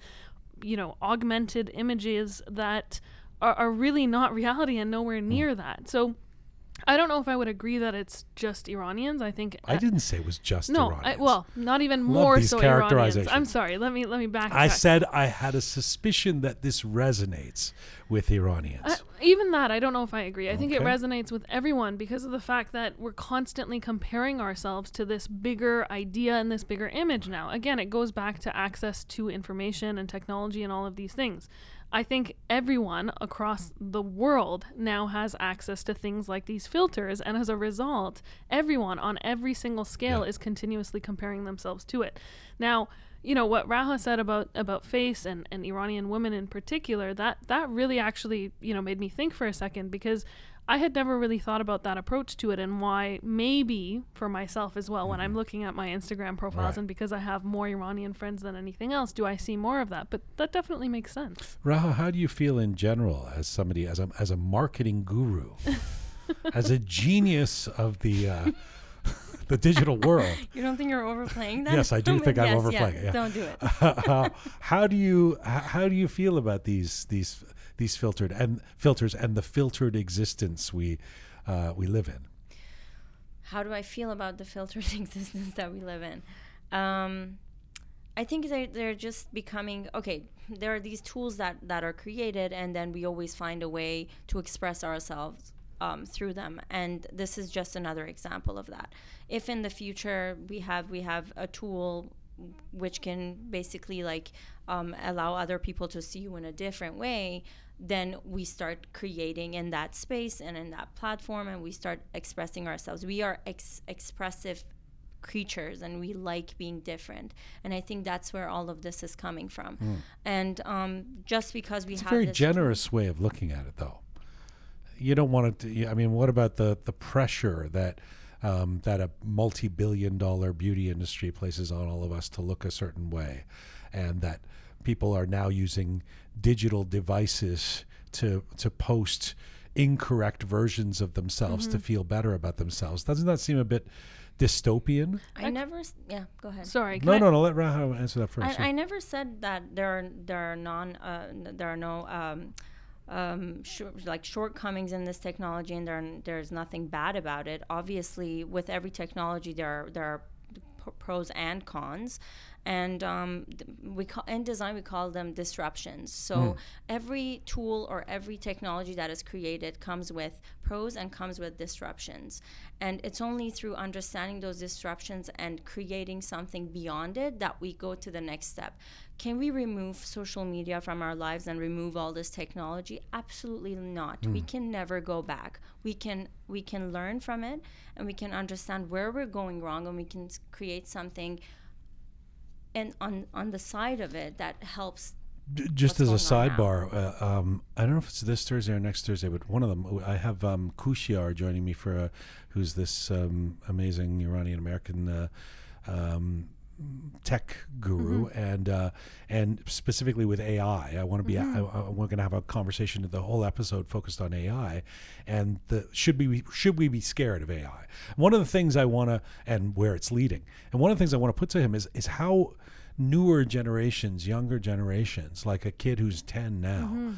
you know augmented images that are, are really not reality and nowhere mm. near that. So i don't know if i would agree that it's just iranians i think I didn't say it was just no I, Iranians. well not even more these so iranians i'm sorry let me let me back I said I had a suspicion that this resonates with Iranians. Uh, even that, I don't know if I agree. I think it resonates with everyone because of the fact that we're constantly comparing ourselves to this bigger idea and this bigger image now. Again, it goes back to access to information and technology and all of these things. I think everyone across the world now has access to things like these filters, and as a result, everyone on every single scale Yeah. is continuously comparing themselves to it. Now, you know what Raha said about about face and, and Iranian women in particular that that really actually you know made me think for a second because I had never really thought about that approach to it and why maybe for myself as well when I'm looking at my Instagram profiles Mm-hmm. Right. and because I have more Iranian friends than anything else do I see more of that but that definitely makes sense. Raha, how do you feel in general as somebody as a as a marketing guru, as a genius of the uh, the digital world? You don't think you're overplaying that? Yes, I do think I'm Yes, overplaying Yeah, it, yeah. Don't do it. how, how do you how, how do you feel about these these these filtered and filters and the filtered existence we uh, we live in? How do I feel about the filtered existence that we live in? Um, I think they're, they're just becoming okay. There are these tools that, that are created, and then we always find a way to express ourselves um, through them. And this is just another example of that. If in the future we have we have a tool which can basically like um, allow other people to see you in a different way then we start creating in that space and in that platform and we start expressing ourselves we are ex- expressive creatures and we like being different and i think that's where all of this is coming from and um, just because we It's a very generous way of looking at it, though. You don't want to. I mean, what about the the pressure that um, that a multi-billion-dollar beauty industry places on all of us to look a certain way, and that people are now using digital devices to to post incorrect versions of themselves to feel better about themselves. Doesn't that seem a bit dystopian? i never s- yeah go ahead Sorry. No, I- no, no. Let Raha answer that first. I, I never said that there are there are non uh, there are no um, um, sh- like shortcomings in this technology, and there are- there's nothing bad about it. Obviously, with every technology, there are there are p- pros and cons, and um, we call in design we call them disruptions. So every tool or every technology that is created comes with pros and comes with disruptions, and it's only through understanding those disruptions and creating something beyond it that we go to the next step. Can we remove social media from our lives and remove all this technology? Absolutely not. We can never go back. We can we can learn from it and we can understand where we're going wrong and we can create something and on on the side of it that helps just as a going on now. sidebar, uh, um, I don't know if it's this Thursday or next Thursday, but one of them, I have um, Kushiar joining me for, a, who's this um, amazing Iranian American uh, um, tech guru, Mm-hmm. and uh, and specifically with AI. I want to be, Mm-hmm. I, I, we're going to have a conversation. The whole episode focused on AI, and the should we should we be scared of AI? One of the things I want to, and where it's leading, and one of the things I want to put to him is is how newer generations, younger generations, like a kid who's 10 now,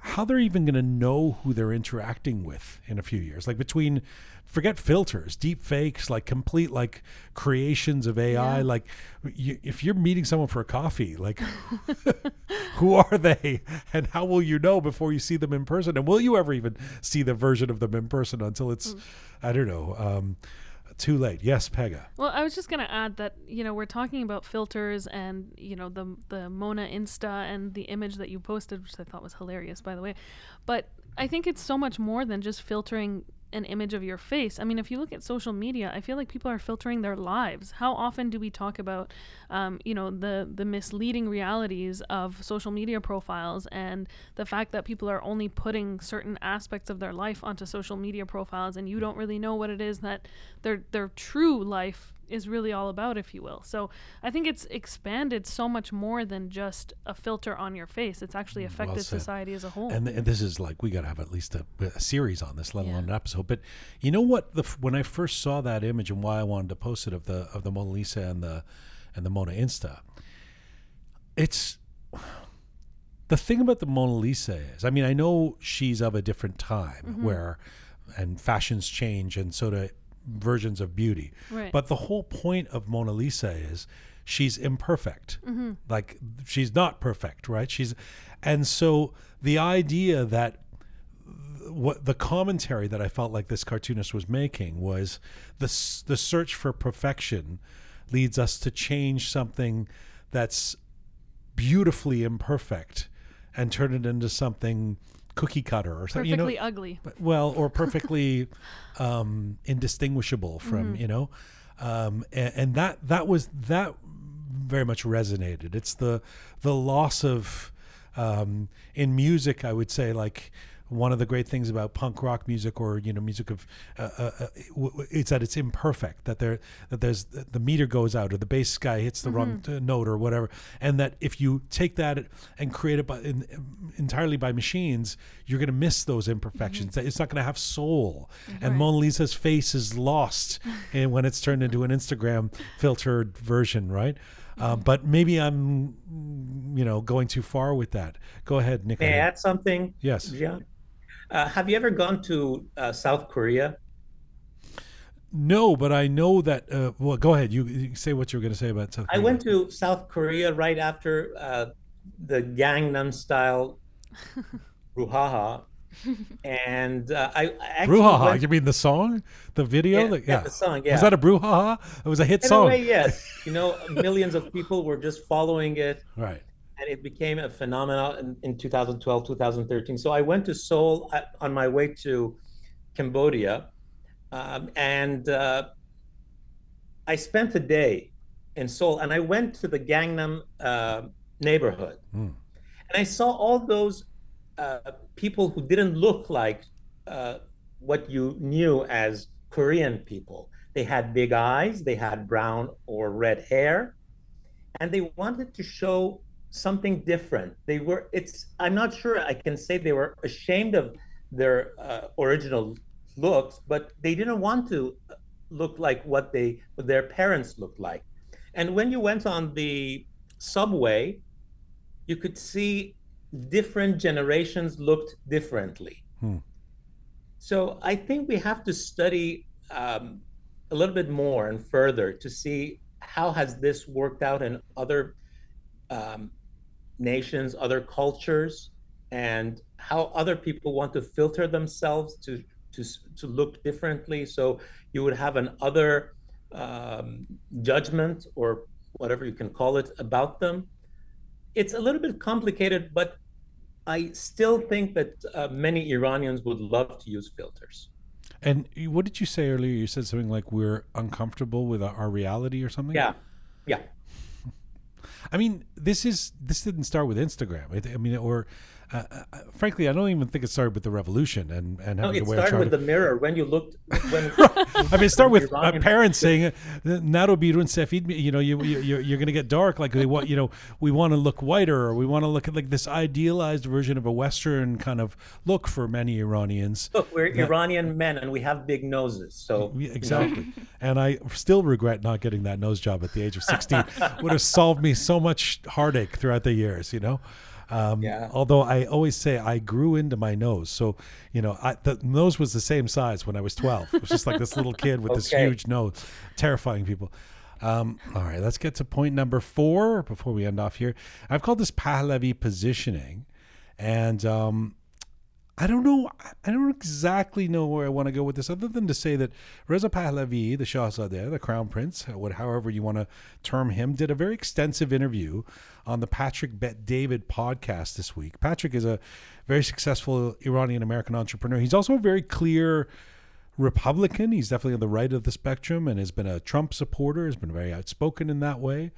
how they're even going to know who they're interacting with in a few years. Like between, forget filters, deep fakes, like complete like creations of AI. Yeah. Like you, if you're meeting someone for a coffee, like who are they and how will you know before you see them in person? And will you ever even see the version of them in person until it's, I don't know, um, too late? Yes, Pegah. Well, I was just going to add that you know we're talking about filters and you know the the Mona Insta and the image that you posted, which I thought was hilarious, by the way. But I think it's so much more than just filtering an image of your face. I mean, if you look at social media, I feel like people are filtering their lives. How often do we talk about, um, you know, the the misleading realities of social media profiles and the fact that people are only putting certain aspects of their life onto social media profiles, and you don't really know what it is that their their true life is really all about, if you will. So I think it's expanded so much more than just a filter on your face. It's actually affected said. society as a whole. and, and this is like we got to have at least a, a series on this, let Yeah. alone an episode. But you know what? The f- when I first saw that image and why I wanted to post it of the of the Mona Lisa and the and the Mona Insta, it's the thing about the Mona Lisa is, I mean, I know she's of a different time Mm-hmm. where and fashions change and so do versions of beauty. Right. But the whole point of Mona Lisa is she's imperfect. Mm-hmm. Like she's not perfect, right? She's and so the idea that what the commentary that I felt like this cartoonist was making was the the search for perfection leads us to change something that's beautifully imperfect and turn it into something cookie cutter or something. Perfectly You know, ugly. but- well, or perfectly um, indistinguishable from Mm-hmm. you know, um, and, and that that was that very much resonated. It's the the loss of um, in music. I would say like one of the great things about punk rock music or you know music of uh, uh, uh, w- w- it's that it's imperfect that there that there's the meter goes out or the bass guy hits the wrong Mm-hmm. uh, note or whatever and that if you take that and create it by in, entirely by machines you're going to miss those imperfections Mm-hmm. it's not going to have soul and Mona Lisa's face is lost and when it's turned into an Instagram filtered version right uh, Mm-hmm. but maybe I'm you know going too far with that go ahead Nick May I add something? Yes. Jian? Uh, have you ever gone to uh, South Korea? No, but I know that. Uh, well, go ahead. You, you say what you were going to say about South Korea. I went to South Korea right after uh, the Gangnam Style brouhaha, and uh, I, I actually brouhaha. went- You mean the song, the video? Yeah, That- yeah, the song, yeah. Was that a brouhaha? It was a hit In song. a way, yes. You know, millions of people were just following it, Right. And it became a phenomenon in, in 2012, 2013. So I went to Seoul uh, on my way to Cambodia, um, and uh, I spent a day in Seoul, and I went to the Gangnam uh, neighborhood, Mm. and I saw all those uh, people who didn't look like uh, what you knew as Korean people. They had big eyes, they had brown or red hair, and they wanted to show something different. They were, it's, I'm not sure I can say they were ashamed of their uh, original looks, but they didn't want to look like what they, what their parents looked like. And when you went on the subway, you could see different generations looked differently. Hmm. So I think we have to study um, a little bit more and further to see how has this worked out in other um, nations, other cultures, and how other people want to filter themselves to to to look differently. So you would have an other um, judgment or whatever you can call it about them. It's a little bit complicated, but I still think that uh, many Iranians would love to use filters. And what did you say earlier? You said something like we're uncomfortable with our reality or something. Yeah, yeah. I mean, this is this didn't start with Instagram. I mean, or uh, frankly, I don't even think it started with the revolution and and no, having it to wear started with the mirror when you looked when. I mean, start with uh, parents saying, "Naro birun sefid," you know, you, you you're, you're going to get dark. Like they want, you know, we want to look whiter, or we want to look at like this idealized version of a Western kind of look for many Iranians. Look, we're Iranian men and we have big noses, so Exactly. and I still regret not getting that nose job at the age of 16. Would have solved me so much heartache throughout the years, you know? Um, Yeah. Although I always say I grew into my nose. So, you know, I, the nose was the same size when I was 12. It was just like this little kid with this huge nose, terrifying people. Um, all right, let's get to point number four before we end off here. I've called this Pahlavi positioning. And um, I don't know. I don't exactly know where I want to go with this, other than to say that Reza Pahlavi, the Shahzadeh, the Crown Prince, what, however you want to term him, did a very extensive interview on the Patrick Bet David podcast this week. Patrick is a very successful Iranian American entrepreneur. He's also a very clear Republican. He's definitely on the right of the spectrum and has been a Trump supporter. Has been very outspoken in that way.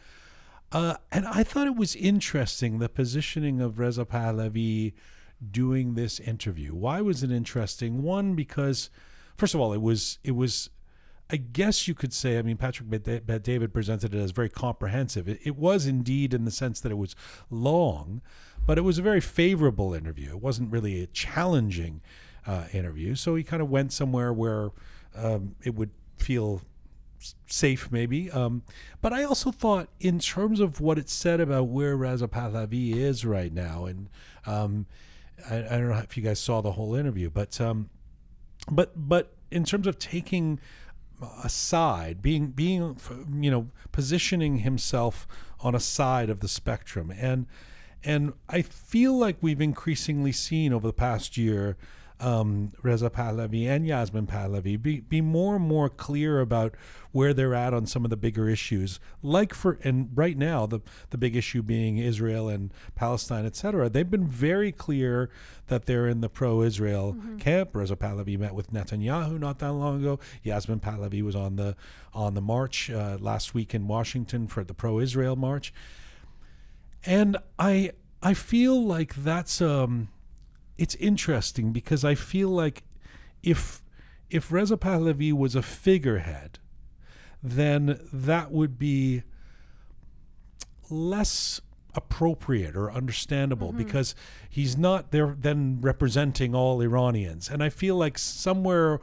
Uh, and I thought it was interesting the positioning of Reza Pahlavi doing this interview. Why was it interesting? One, because first of all, it was it was. I guess you could say. I mean, Patrick Bet David presented it as very comprehensive. It, it was indeed in the sense that it was long, but it was a very favorable interview. It wasn't really a challenging uh, interview. So he kind of went somewhere where um, it would feel safe, maybe. Um, but I also thought, in terms of what it said about where Reza Pahlavi is right now, and um, I, I don't know if you guys saw the whole interview, but um, but but in terms of taking a side, being being you know positioning himself on a side of the spectrum, and and I feel like we've increasingly seen over the past year um, Reza Pahlavi and Yasmin Pahlavi be, be more and more clear about where they're at on some of the bigger issues. Like for and right now the the big issue being Israel and Palestine, etc. They've been very clear that they're in the pro-Israel camp. Reza Pahlavi met with Netanyahu not that long ago. Yasmin Pahlavi was on the on the march uh, last week in Washington for the pro-Israel march. And I I feel like that's um it's interesting because I feel like if if Reza Pahlavi was a figurehead, then that would be less appropriate or understandable mm-hmm. because he's not there then representing all Iranians. And I feel like somewhere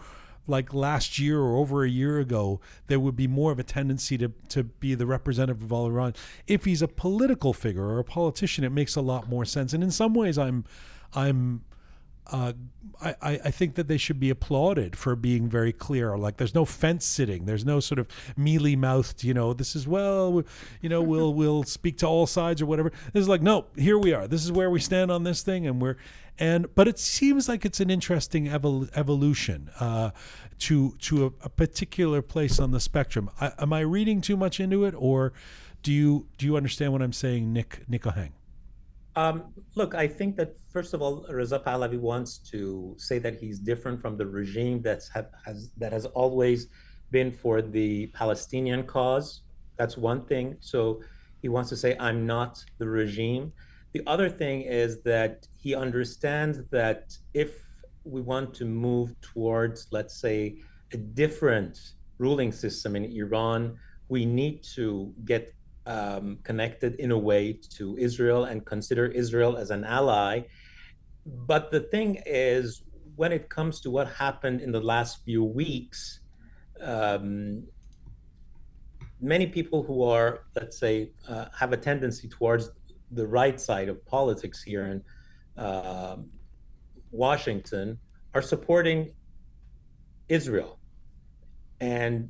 like last year or over a year ago, there would be more of a tendency to, to be the representative of all Iran. If he's a political figure or a politician, it makes a lot more sense. And in some ways, I'm, I'm, uh, I, I think that they should be applauded for being very clear. Like, there's no fence sitting. There's no sort of mealy mouthed. You know, this is well, you know, we'll we'll speak to all sides or whatever. This is like, no, here we are. This is where we stand on this thing, and we're and but it seems like it's an interesting evol- evolution uh, to to a, a particular place on the spectrum. I, am I reading too much into it, or do you do you understand what I'm saying, Nick Nikahang? Um, look, I think that first of all, Reza Pahlavi wants to say that he's different from the regime that's have, has that has always been for the Palestinian cause. That's one thing. So he wants to say, "I'm not the regime." The other thing is that he understands that if we want to move towards, let's say, a different ruling system in Iran, we need to get um, connected in a way to Israel and consider Israel as an ally. But the thing is, when it comes to what happened in the last few weeks, um, many people who are, let's say, uh, have a tendency towards the right side of politics here in um Washington are supporting Israel. And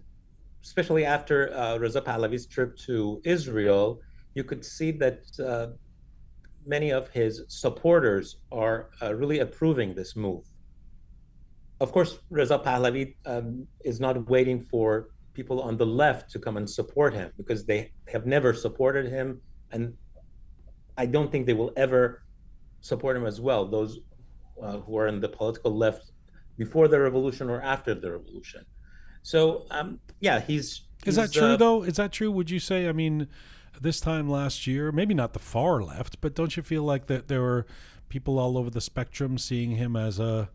especially after uh, Reza Pahlavi's trip to Israel, you could see that uh, many of his supporters are uh, really approving this move. Of course, Reza Pahlavi um, is not waiting for people on the left to come and support him because they have never supported him, and I don't think they will ever support him as well. Those uh, who are in the political left before the revolution or after the revolution. So um, yeah, he's. Is he's, that true uh, though? Is that true? Would you say? I mean, this time last year, maybe not the far left, but don't you feel like that there were people all over the spectrum seeing him as a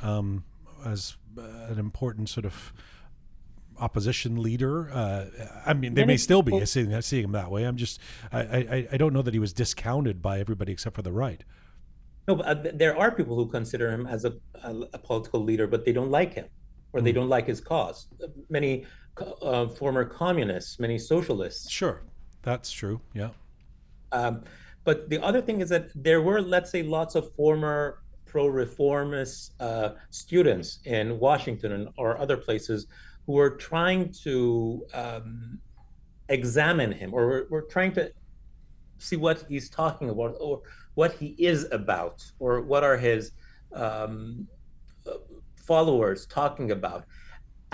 um, as uh, an important sort of opposition leader. Uh, I mean, they Many may still be people- seeing, seeing him that way. I'm just, I, I, I don't know that he was discounted by everybody except for the right. No, but uh, there are people who consider him as a, a, a political leader, but they don't like him or they don't like his cause. Many uh, former communists, many socialists. Sure, that's true. Yeah. Um, but the other thing is that there were, let's say, lots of former pro-reformist uh, students in Washington and, or other places who were trying to um, examine him or were, were trying to see what he's talking about or what he is about or what are his um, followers talking about.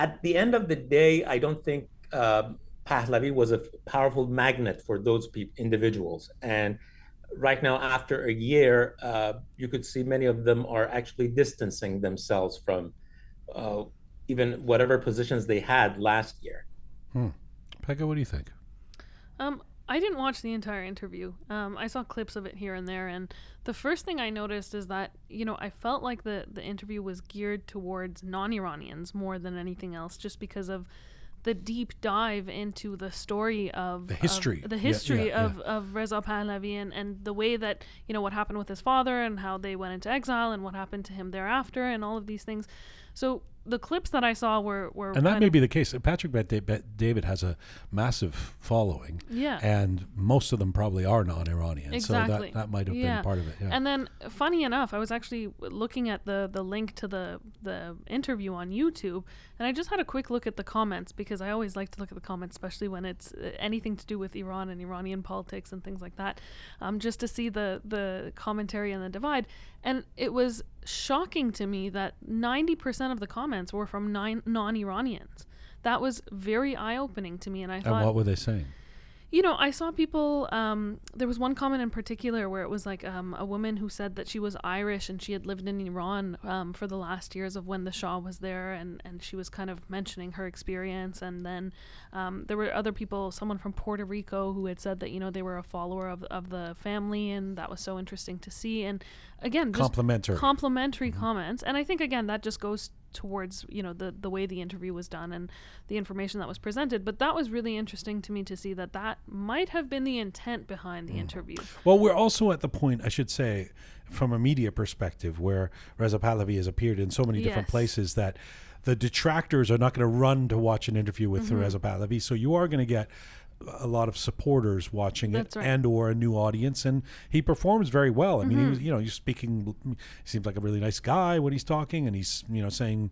At the end of the day, I don't think uh, Pahlavi was a powerful magnet for those peop individuals. And right now, after a year, uh, you could see many of them are actually distancing themselves from uh, even whatever positions they had last year. Pegah, what do you think? Um, I didn't watch the entire interview. Um, I saw clips of it here and there, and the first thing I noticed is that you know I felt like the the interview was geared towards non-Iranians more than anything else, just because of the deep dive into the story of The of- history. the Yeah, history yeah, of, of Reza Pahlavi, and, and the way that you know what happened with his father, and how they went into exile, and what happened to him thereafter, and all of these things. So the clips that I saw were were And that may be the case. Patrick Bet David has a massive following, yeah and most of them probably are non-Iranian. Exactly. So that, that might have Yeah. been part of it. Yeah. And then, funny enough, I was actually looking at the the link to the the interview on YouTube, and I just had a quick look at the comments because I always like to look at the comments, especially when it's uh, anything to do with Iran and Iranian politics and things like that, um, just to see the the commentary and the divide. And it was shocking to me that ninety percent of the comments were from non-Iranians. That was very eye-opening to me, and I thought. and what were they saying? you know, I saw people. Um, there was one comment in particular where it was like um, a woman who said that she was Irish and she had lived in Iran um, for the last years of when the Shah was there, and, and she was kind of mentioning her experience. And then um, there were other people, someone from Puerto Rico, who had said that you know they were a follower of of the family, and that was so interesting to see. And again, Complimentary. complimentary comments and i think again that just goes towards you know the the way the interview was done and the information that was presented but that was really interesting to me to see that that might have been the intent behind the interview Well, we're also at the point, I should say, from a media perspective, where Reza Pahlavi has appeared in so many different Yes. places that the detractors are not going to run to watch an interview with Mm-hmm. Reza Pahlavi. So you are going to get a lot of supporters watching That's it right. and or a new audience and he performs very well i mean Mm-hmm. he was you know he's speaking he seems like a really nice guy when he's talking and he's you know saying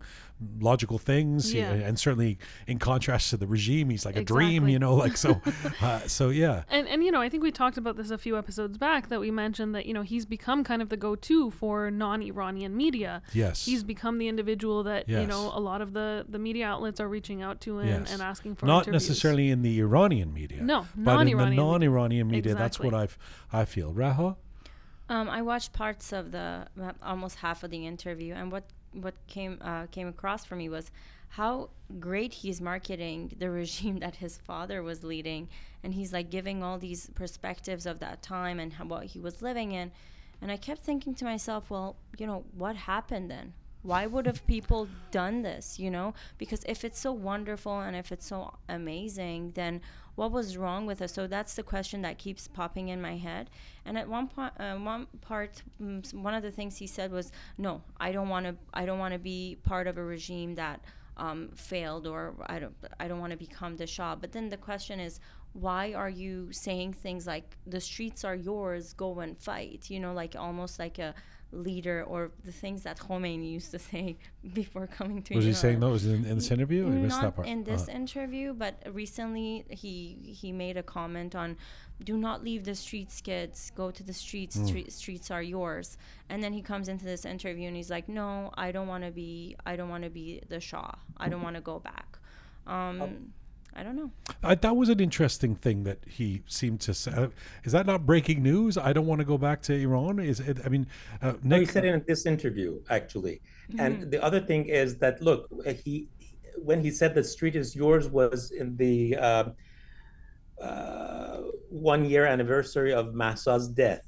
logical things He- Yeah. and certainly in contrast to the regime he's like a dream you know like so uh, so yeah and and you know i think we talked about this a few episodes back that we mentioned that you know he's become kind of the go-to for non-iranian media yes he's become the individual that you know a lot of the the media outlets are reaching out to and, Yes. and asking for not interviews. necessarily in the Iranian media. No, but in the non-Iranian media. non-Iranian media, that's what I've I feel. Raha, Um, I watched parts of the almost half of the interview, and what what came uh, came across for me was how great he's marketing the regime that his father was leading, and he's like giving all these perspectives of that time and how, what he was living in, and I kept thinking to myself, well, you know, what happened then? Why would have people done this? You know, because if it's so wonderful and if it's so amazing, then what was wrong with us? So that's the question that keeps popping in my head. And at one point, uh, one part, mm, one of the things he said was, "No, I don't want to. I don't want to be part of a regime that um, failed, or I don't. I don't want to become the Shah." But then the question is, why are you saying things like the streets are yours, go and fight? You know, like almost like a leader or the things that Khomeini used to say before coming to. Was he saying those in, in this interview? I missed that Not part. in this Uh, interview, but recently he he made a comment on, "Do not leave the streets, kids. Go to the streets. Hmm. Street, streets are yours." And then he comes into this interview and he's like, "No, I don't want to be. I don't want to be the Shah. I don't want to go back." Um, I don't know. I, that was an interesting thing that he seemed to say. Uh, Is that not breaking news? I don't want to go back to Iran. Is it? I mean, uh, No, he said it in this interview, actually. Mm-hmm. And the other thing is that look, he when he said the street is yours was in the uh, uh, one year anniversary of Mahsa's death,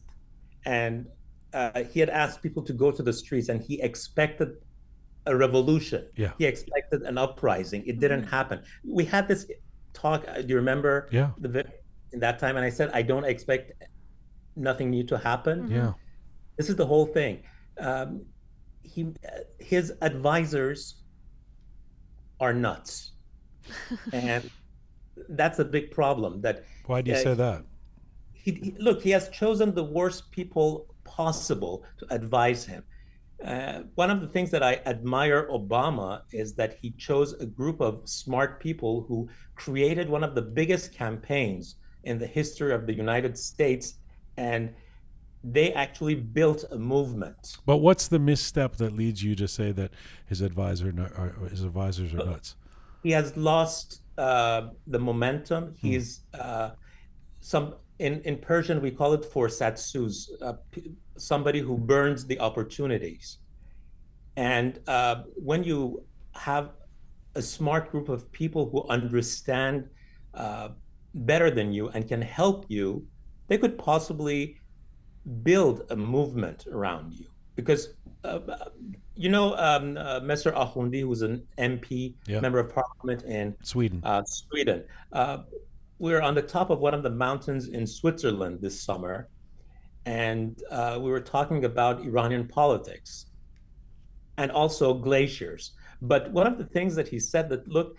and uh, he had asked people to go to the streets, and he expected a revolution. Yeah. He expected an uprising. It didn't happen. We had this talk. uh, Do you remember? Yeah. The vi- in that time, and I said I don't expect nothing new to happen yeah. this is the whole thing. Um, he, his advisors are nuts, and that's a big problem. That Why do you uh, say that? he, he- look, he has chosen the worst people possible to advise him. Uh, one of the things that I admire Obama is that he chose a group of smart people who created one of the biggest campaigns in the history of the United States, and they actually built a movement. But what's the misstep that leads you to say that his advisor or or his advisors are nuts? he has lost uh, the momentum. He's uh, some in in Persian we call it forsatsus, uh, p- somebody who burns the opportunities. And uh, when you have a smart group of people who understand uh, better than you and can help you, they could possibly build a movement around you. Because uh, you know, um, uh, Mr. Akhondi, who's an MP, Yeah. member of parliament in Sweden. uh, Sweden. We were on the top of one of the mountains in Switzerland this summer, and uh, we were talking about Iranian politics and also glaciers. But one of the things that he said that look,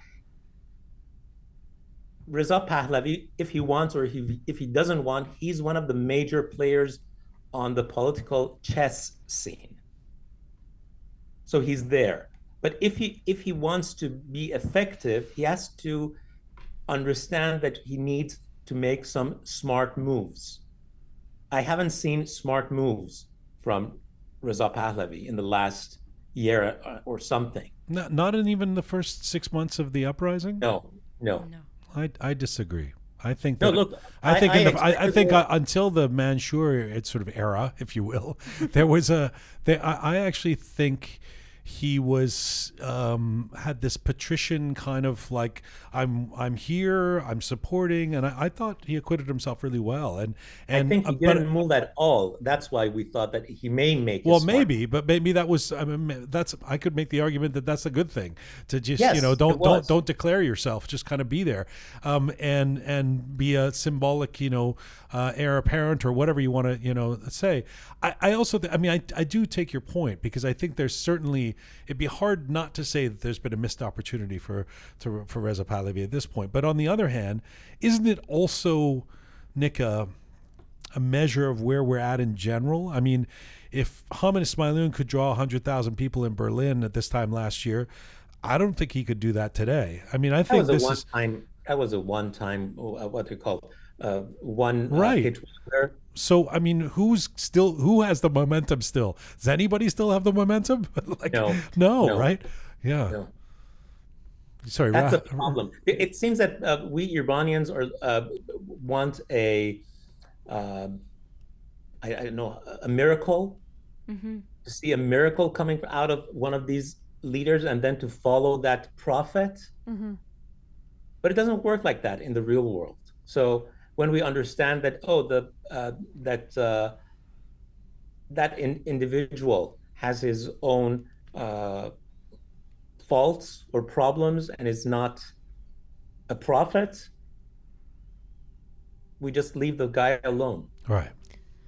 Reza Pahlavi, if he wants or he, if he doesn't want, he's one of the major players on the political chess scene. So he's there. But if he if he wants to be effective, he has to understand that he needs to make some smart moves. I haven't seen smart moves from Reza Pahlavi in the last year uh, or something. Not, not in even the first six months of the uprising. No, no. No. I, I disagree. I think that, No, look, I think I- in I the, I, I think more. uh, until the Manchur it's sort of era, if you will, there was a. There, I, I actually think he was um, had this patrician kind of like I'm I'm here, I'm supporting, and I, I thought he acquitted himself really well. And and I think he uh, didn't move at all. That's why we thought that he may make. well, smart maybe, but maybe that was. I mean, that's. I could make the argument that that's a good thing to just Yes, you know don't don't don't declare yourself, just kind of be there, um, and and be a symbolic you know uh, heir apparent or whatever you want to you know say. I, I also th- I mean I, I do take your point because I think there's certainly it'd be hard not to say that there's been a missed opportunity for to, for Reza Pahlavi at this point. But on the other hand, isn't it also Nick? Uh, a measure of where we're at in general. I mean, if Hamed Esmaeilion could draw 100,000 people in Berlin at this time last year, I don't think he could do that today. I mean, I That think a this one is time. That was a one time. Uh, what you call uh, one uh, Right. wonder. So. I mean, who's still who has the momentum still? Does anybody still have the momentum? like, No. no, No. right? Yeah. No. Sorry, That's Ra- a problem. It, it seems that uh, we Urbanians are uh, want a, uh, I, I don't know, a miracle Mm-hmm. to see a miracle coming out of one of these leaders, and then to follow that prophet. Mm-hmm. But it doesn't work like that in the real world. So when we understand that, oh, the uh, that uh, that in, individual has his own uh, faults or problems and is not a prophet, we just leave the guy alone. Right.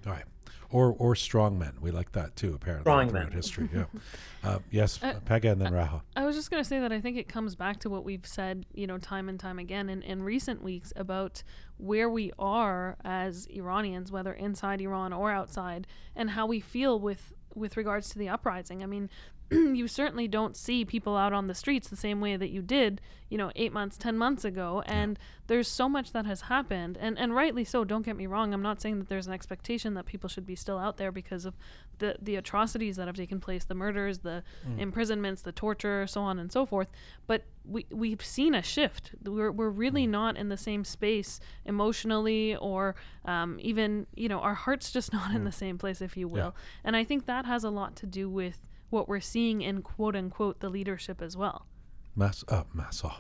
All right. Or or strong men. We like that too. Apparently, Strong throughout men. history. Yeah. Uh, yes, Pegah and then Raha. I was just going to say that I think it comes back to what we've said, you know, time and time again in, in recent weeks about where we are as Iranians, whether inside Iran or outside, and how we feel with with regards to the uprising. I mean, you certainly don't see people out on the streets the same way that you did, you know, eight months, ten months ago. And there's so much that has happened, and and rightly so. Don't get me wrong. I'm not saying that there's an expectation that people should be still out there because of the the atrocities that have taken place, the murders, the mm. imprisonments, the torture, so on and so forth. But we we've seen a shift. We're we're really mm. not in the same space emotionally, or um, even you know our hearts just not in mm. the same place, if you will. And I think that has a lot to do with what we're seeing in quote unquote the leadership as well. Mass up, uh, Masa.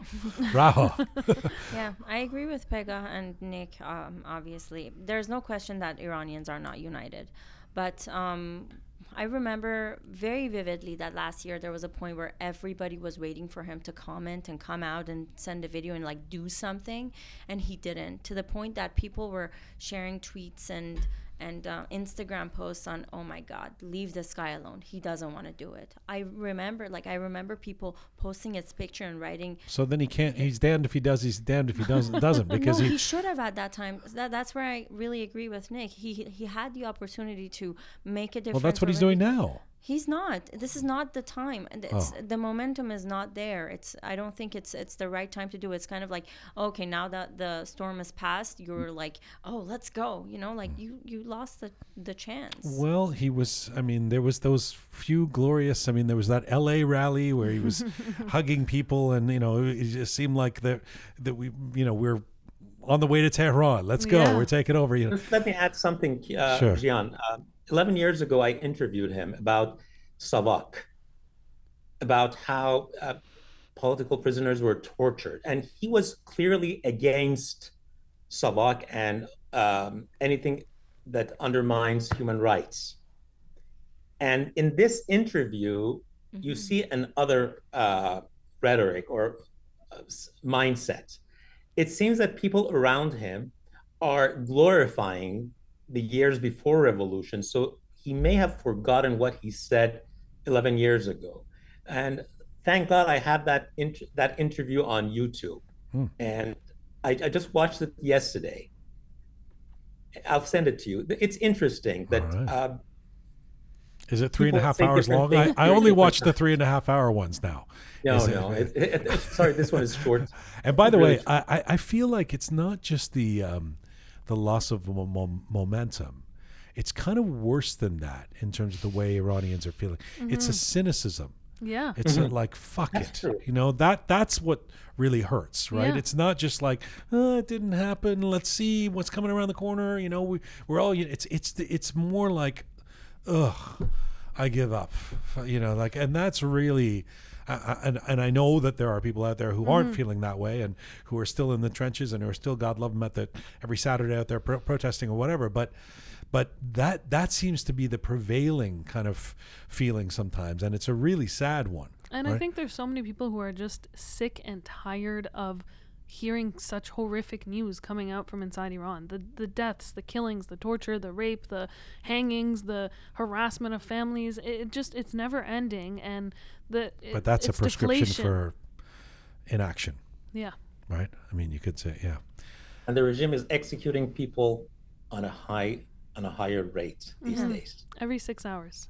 Raha. Yeah, I agree with Pegah and Nick. Um, obviously, there's no question that Iranians are not united, but um, I remember very vividly that last year there was a point where everybody was waiting for him to comment and come out and send a video and like do something, and he didn't. To the point that people were sharing tweets and and uh, Instagram posts on, oh my God, leave this guy alone. He doesn't want to do it. I remember, like, I remember people posting his picture and writing, so then he can't. He's damned if he does. He's damned if he doesn't. Doesn't because no, he. he, should have at that time. That, that's where I really agree with Nick. He he had the opportunity to make a difference. well, that's what he's doing now. He's not. This is not the time. And It's, Oh. The momentum is not there. It's. I don't think it's. It's the right time to do. it. It's kind of like okay, now that the storm has passed, you're like, oh, let's go. You know, like you you lost the the chance. Well, he was. I mean, there was those few glorious. I mean, there was that L.A. rally where he was hugging people, and you know, it just seemed like that that we, you know, we're on the way to Tehran. Let's go. Yeah. We're taking over. You know, let me add something, uh, Sure. Jian. Uh, 11 years ago, I interviewed him about Savak, about how uh, political prisoners were tortured. And he was clearly against Savak and um, anything that undermines human rights. And in this interview, you see another uh, rhetoric or uh, mindset. It seems that people around him are glorifying the years before revolution. So he may have forgotten what he said 11 years ago. And thank God I have that int- that interview on YouTube. Hmm. And I, I just watched it yesterday. I'll send it to you. It's interesting that right. uh, is it three and a half hours long? I, I only watch the three and a half hour ones now. no, Is no. It, it, it- sorry, this one is short. And by the Really way, I, I- I feel like it's not just the um, the loss of mo- mo- momentum. It's kind of worse than that in terms of the way Iranians are feeling. It's a cynicism. Yeah. It's a, like fuck Mm-hmm. That's it. true. You know that that's what really hurts, right? Yeah. It's not just like oh, it didn't happen. Let's see what's coming around the corner. You know, we we're all. It's it's it's more like, ugh, I give up. You know, like, and that's really. And and I know that there are people out there who aren't mm-hmm. feeling that way and who are still in the trenches and who are still God love them at the every Saturday out there pro- protesting or whatever. But but that that seems to be the prevailing kind of feeling sometimes, and it's a really sad one. And I think there's so many people who are just sick and tired of hearing such horrific news coming out from inside Iran. The the deaths, the killings, the torture, the rape, the hangings, the harassment of families. It, it just it's never ending and the it- but that's a prescription deflation. for inaction, Yeah. right? I mean, you could say, yeah. and the regime is executing people on a high on a higher rate these Mhm. days. Every 6 hours.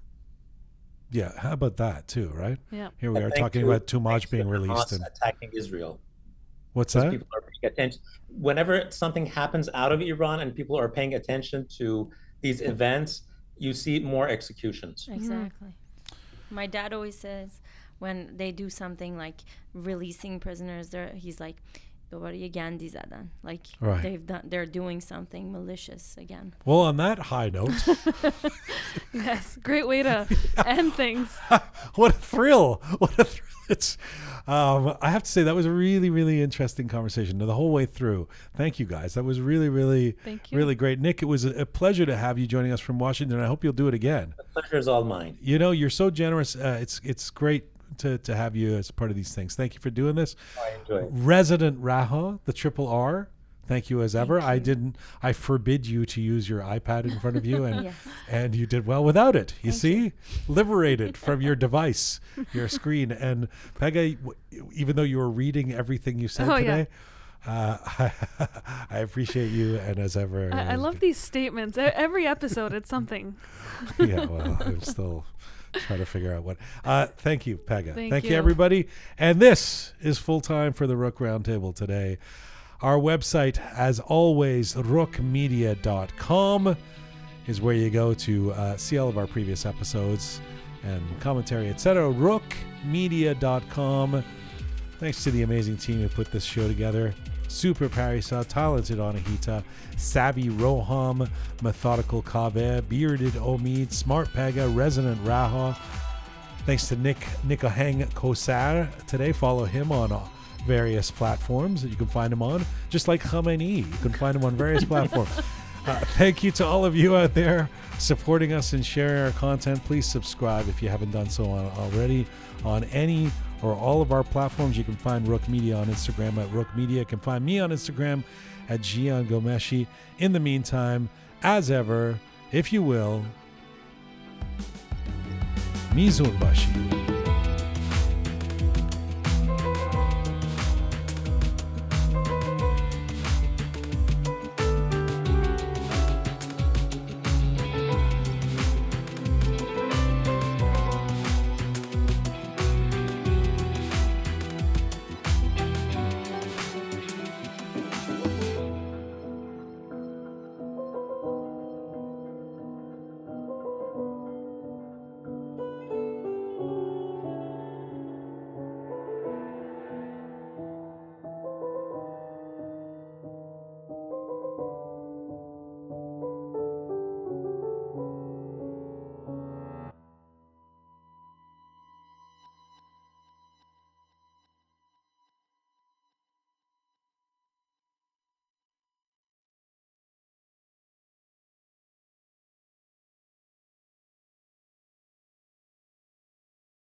Yeah, how about that too, right? Yeah. Here we And are talking to- about Toomaj thanks to being released, and attacking Israel. what's that? People are paying attention. Whenever something happens out of Iran and people are paying attention to these events, you see more executions. Exactly. My dad always says when they do something like releasing prisoners, there he's like, "Dobari gandhi zadan." Like Right. they've done, they're doing something malicious again. Well, on that high note, Yes. Great way to end things. what a thrill! What a thrill! It's, um, I have to say that was a really, really interesting conversation the whole way through. Thank you guys. That was really, really, Thank you. really great. Nick, it was a, a pleasure to have you joining us from Washington. I hope you'll do it again. The pleasure is all mine. You know, you're so generous. Uh, it's it's great to, to have you as part of these things. Thank you for doing this. I enjoy it. Resident Raha, the triple R. Thank you as ever. I didn't. I forbid you to use your iPad in front of you, and Yes. and you did well without it. You Thank see, liberated from your device, your screen. And Pegah, even though you were reading everything you said Oh, yeah. today, uh, I appreciate you. And as ever, I, I love these statements. Every episode, it's something. yeah, well, I'm still trying to figure out what. Uh, thank you, Pegah. Thank you. you. everybody. And this is full time for the Roqe Roundtable today. Our website, as always, roqemedia.com is where you go to uh, see all of our previous episodes and commentary, etc. roqemedia.com. Thanks to the amazing team who put this show together. Super Parisa, talented Anahita, Savvy Roham, Methodical Kave, Bearded Omid, Smart Pegah, Resonant Raha. Thanks to Nick Nikahang Kowsar today. Follow him on various platforms that you can find him on, just like Khamenei. You can find him on various platforms. Uh, thank you to all of you out there supporting us and sharing our content. Please subscribe if you haven't done so on, already on any or all of our platforms. You can find Roqe Media on Instagram at Roqe Media. You can find me on Instagram at Jian Ghomeshi. In the meantime, as ever, if you will, Mizunbashi.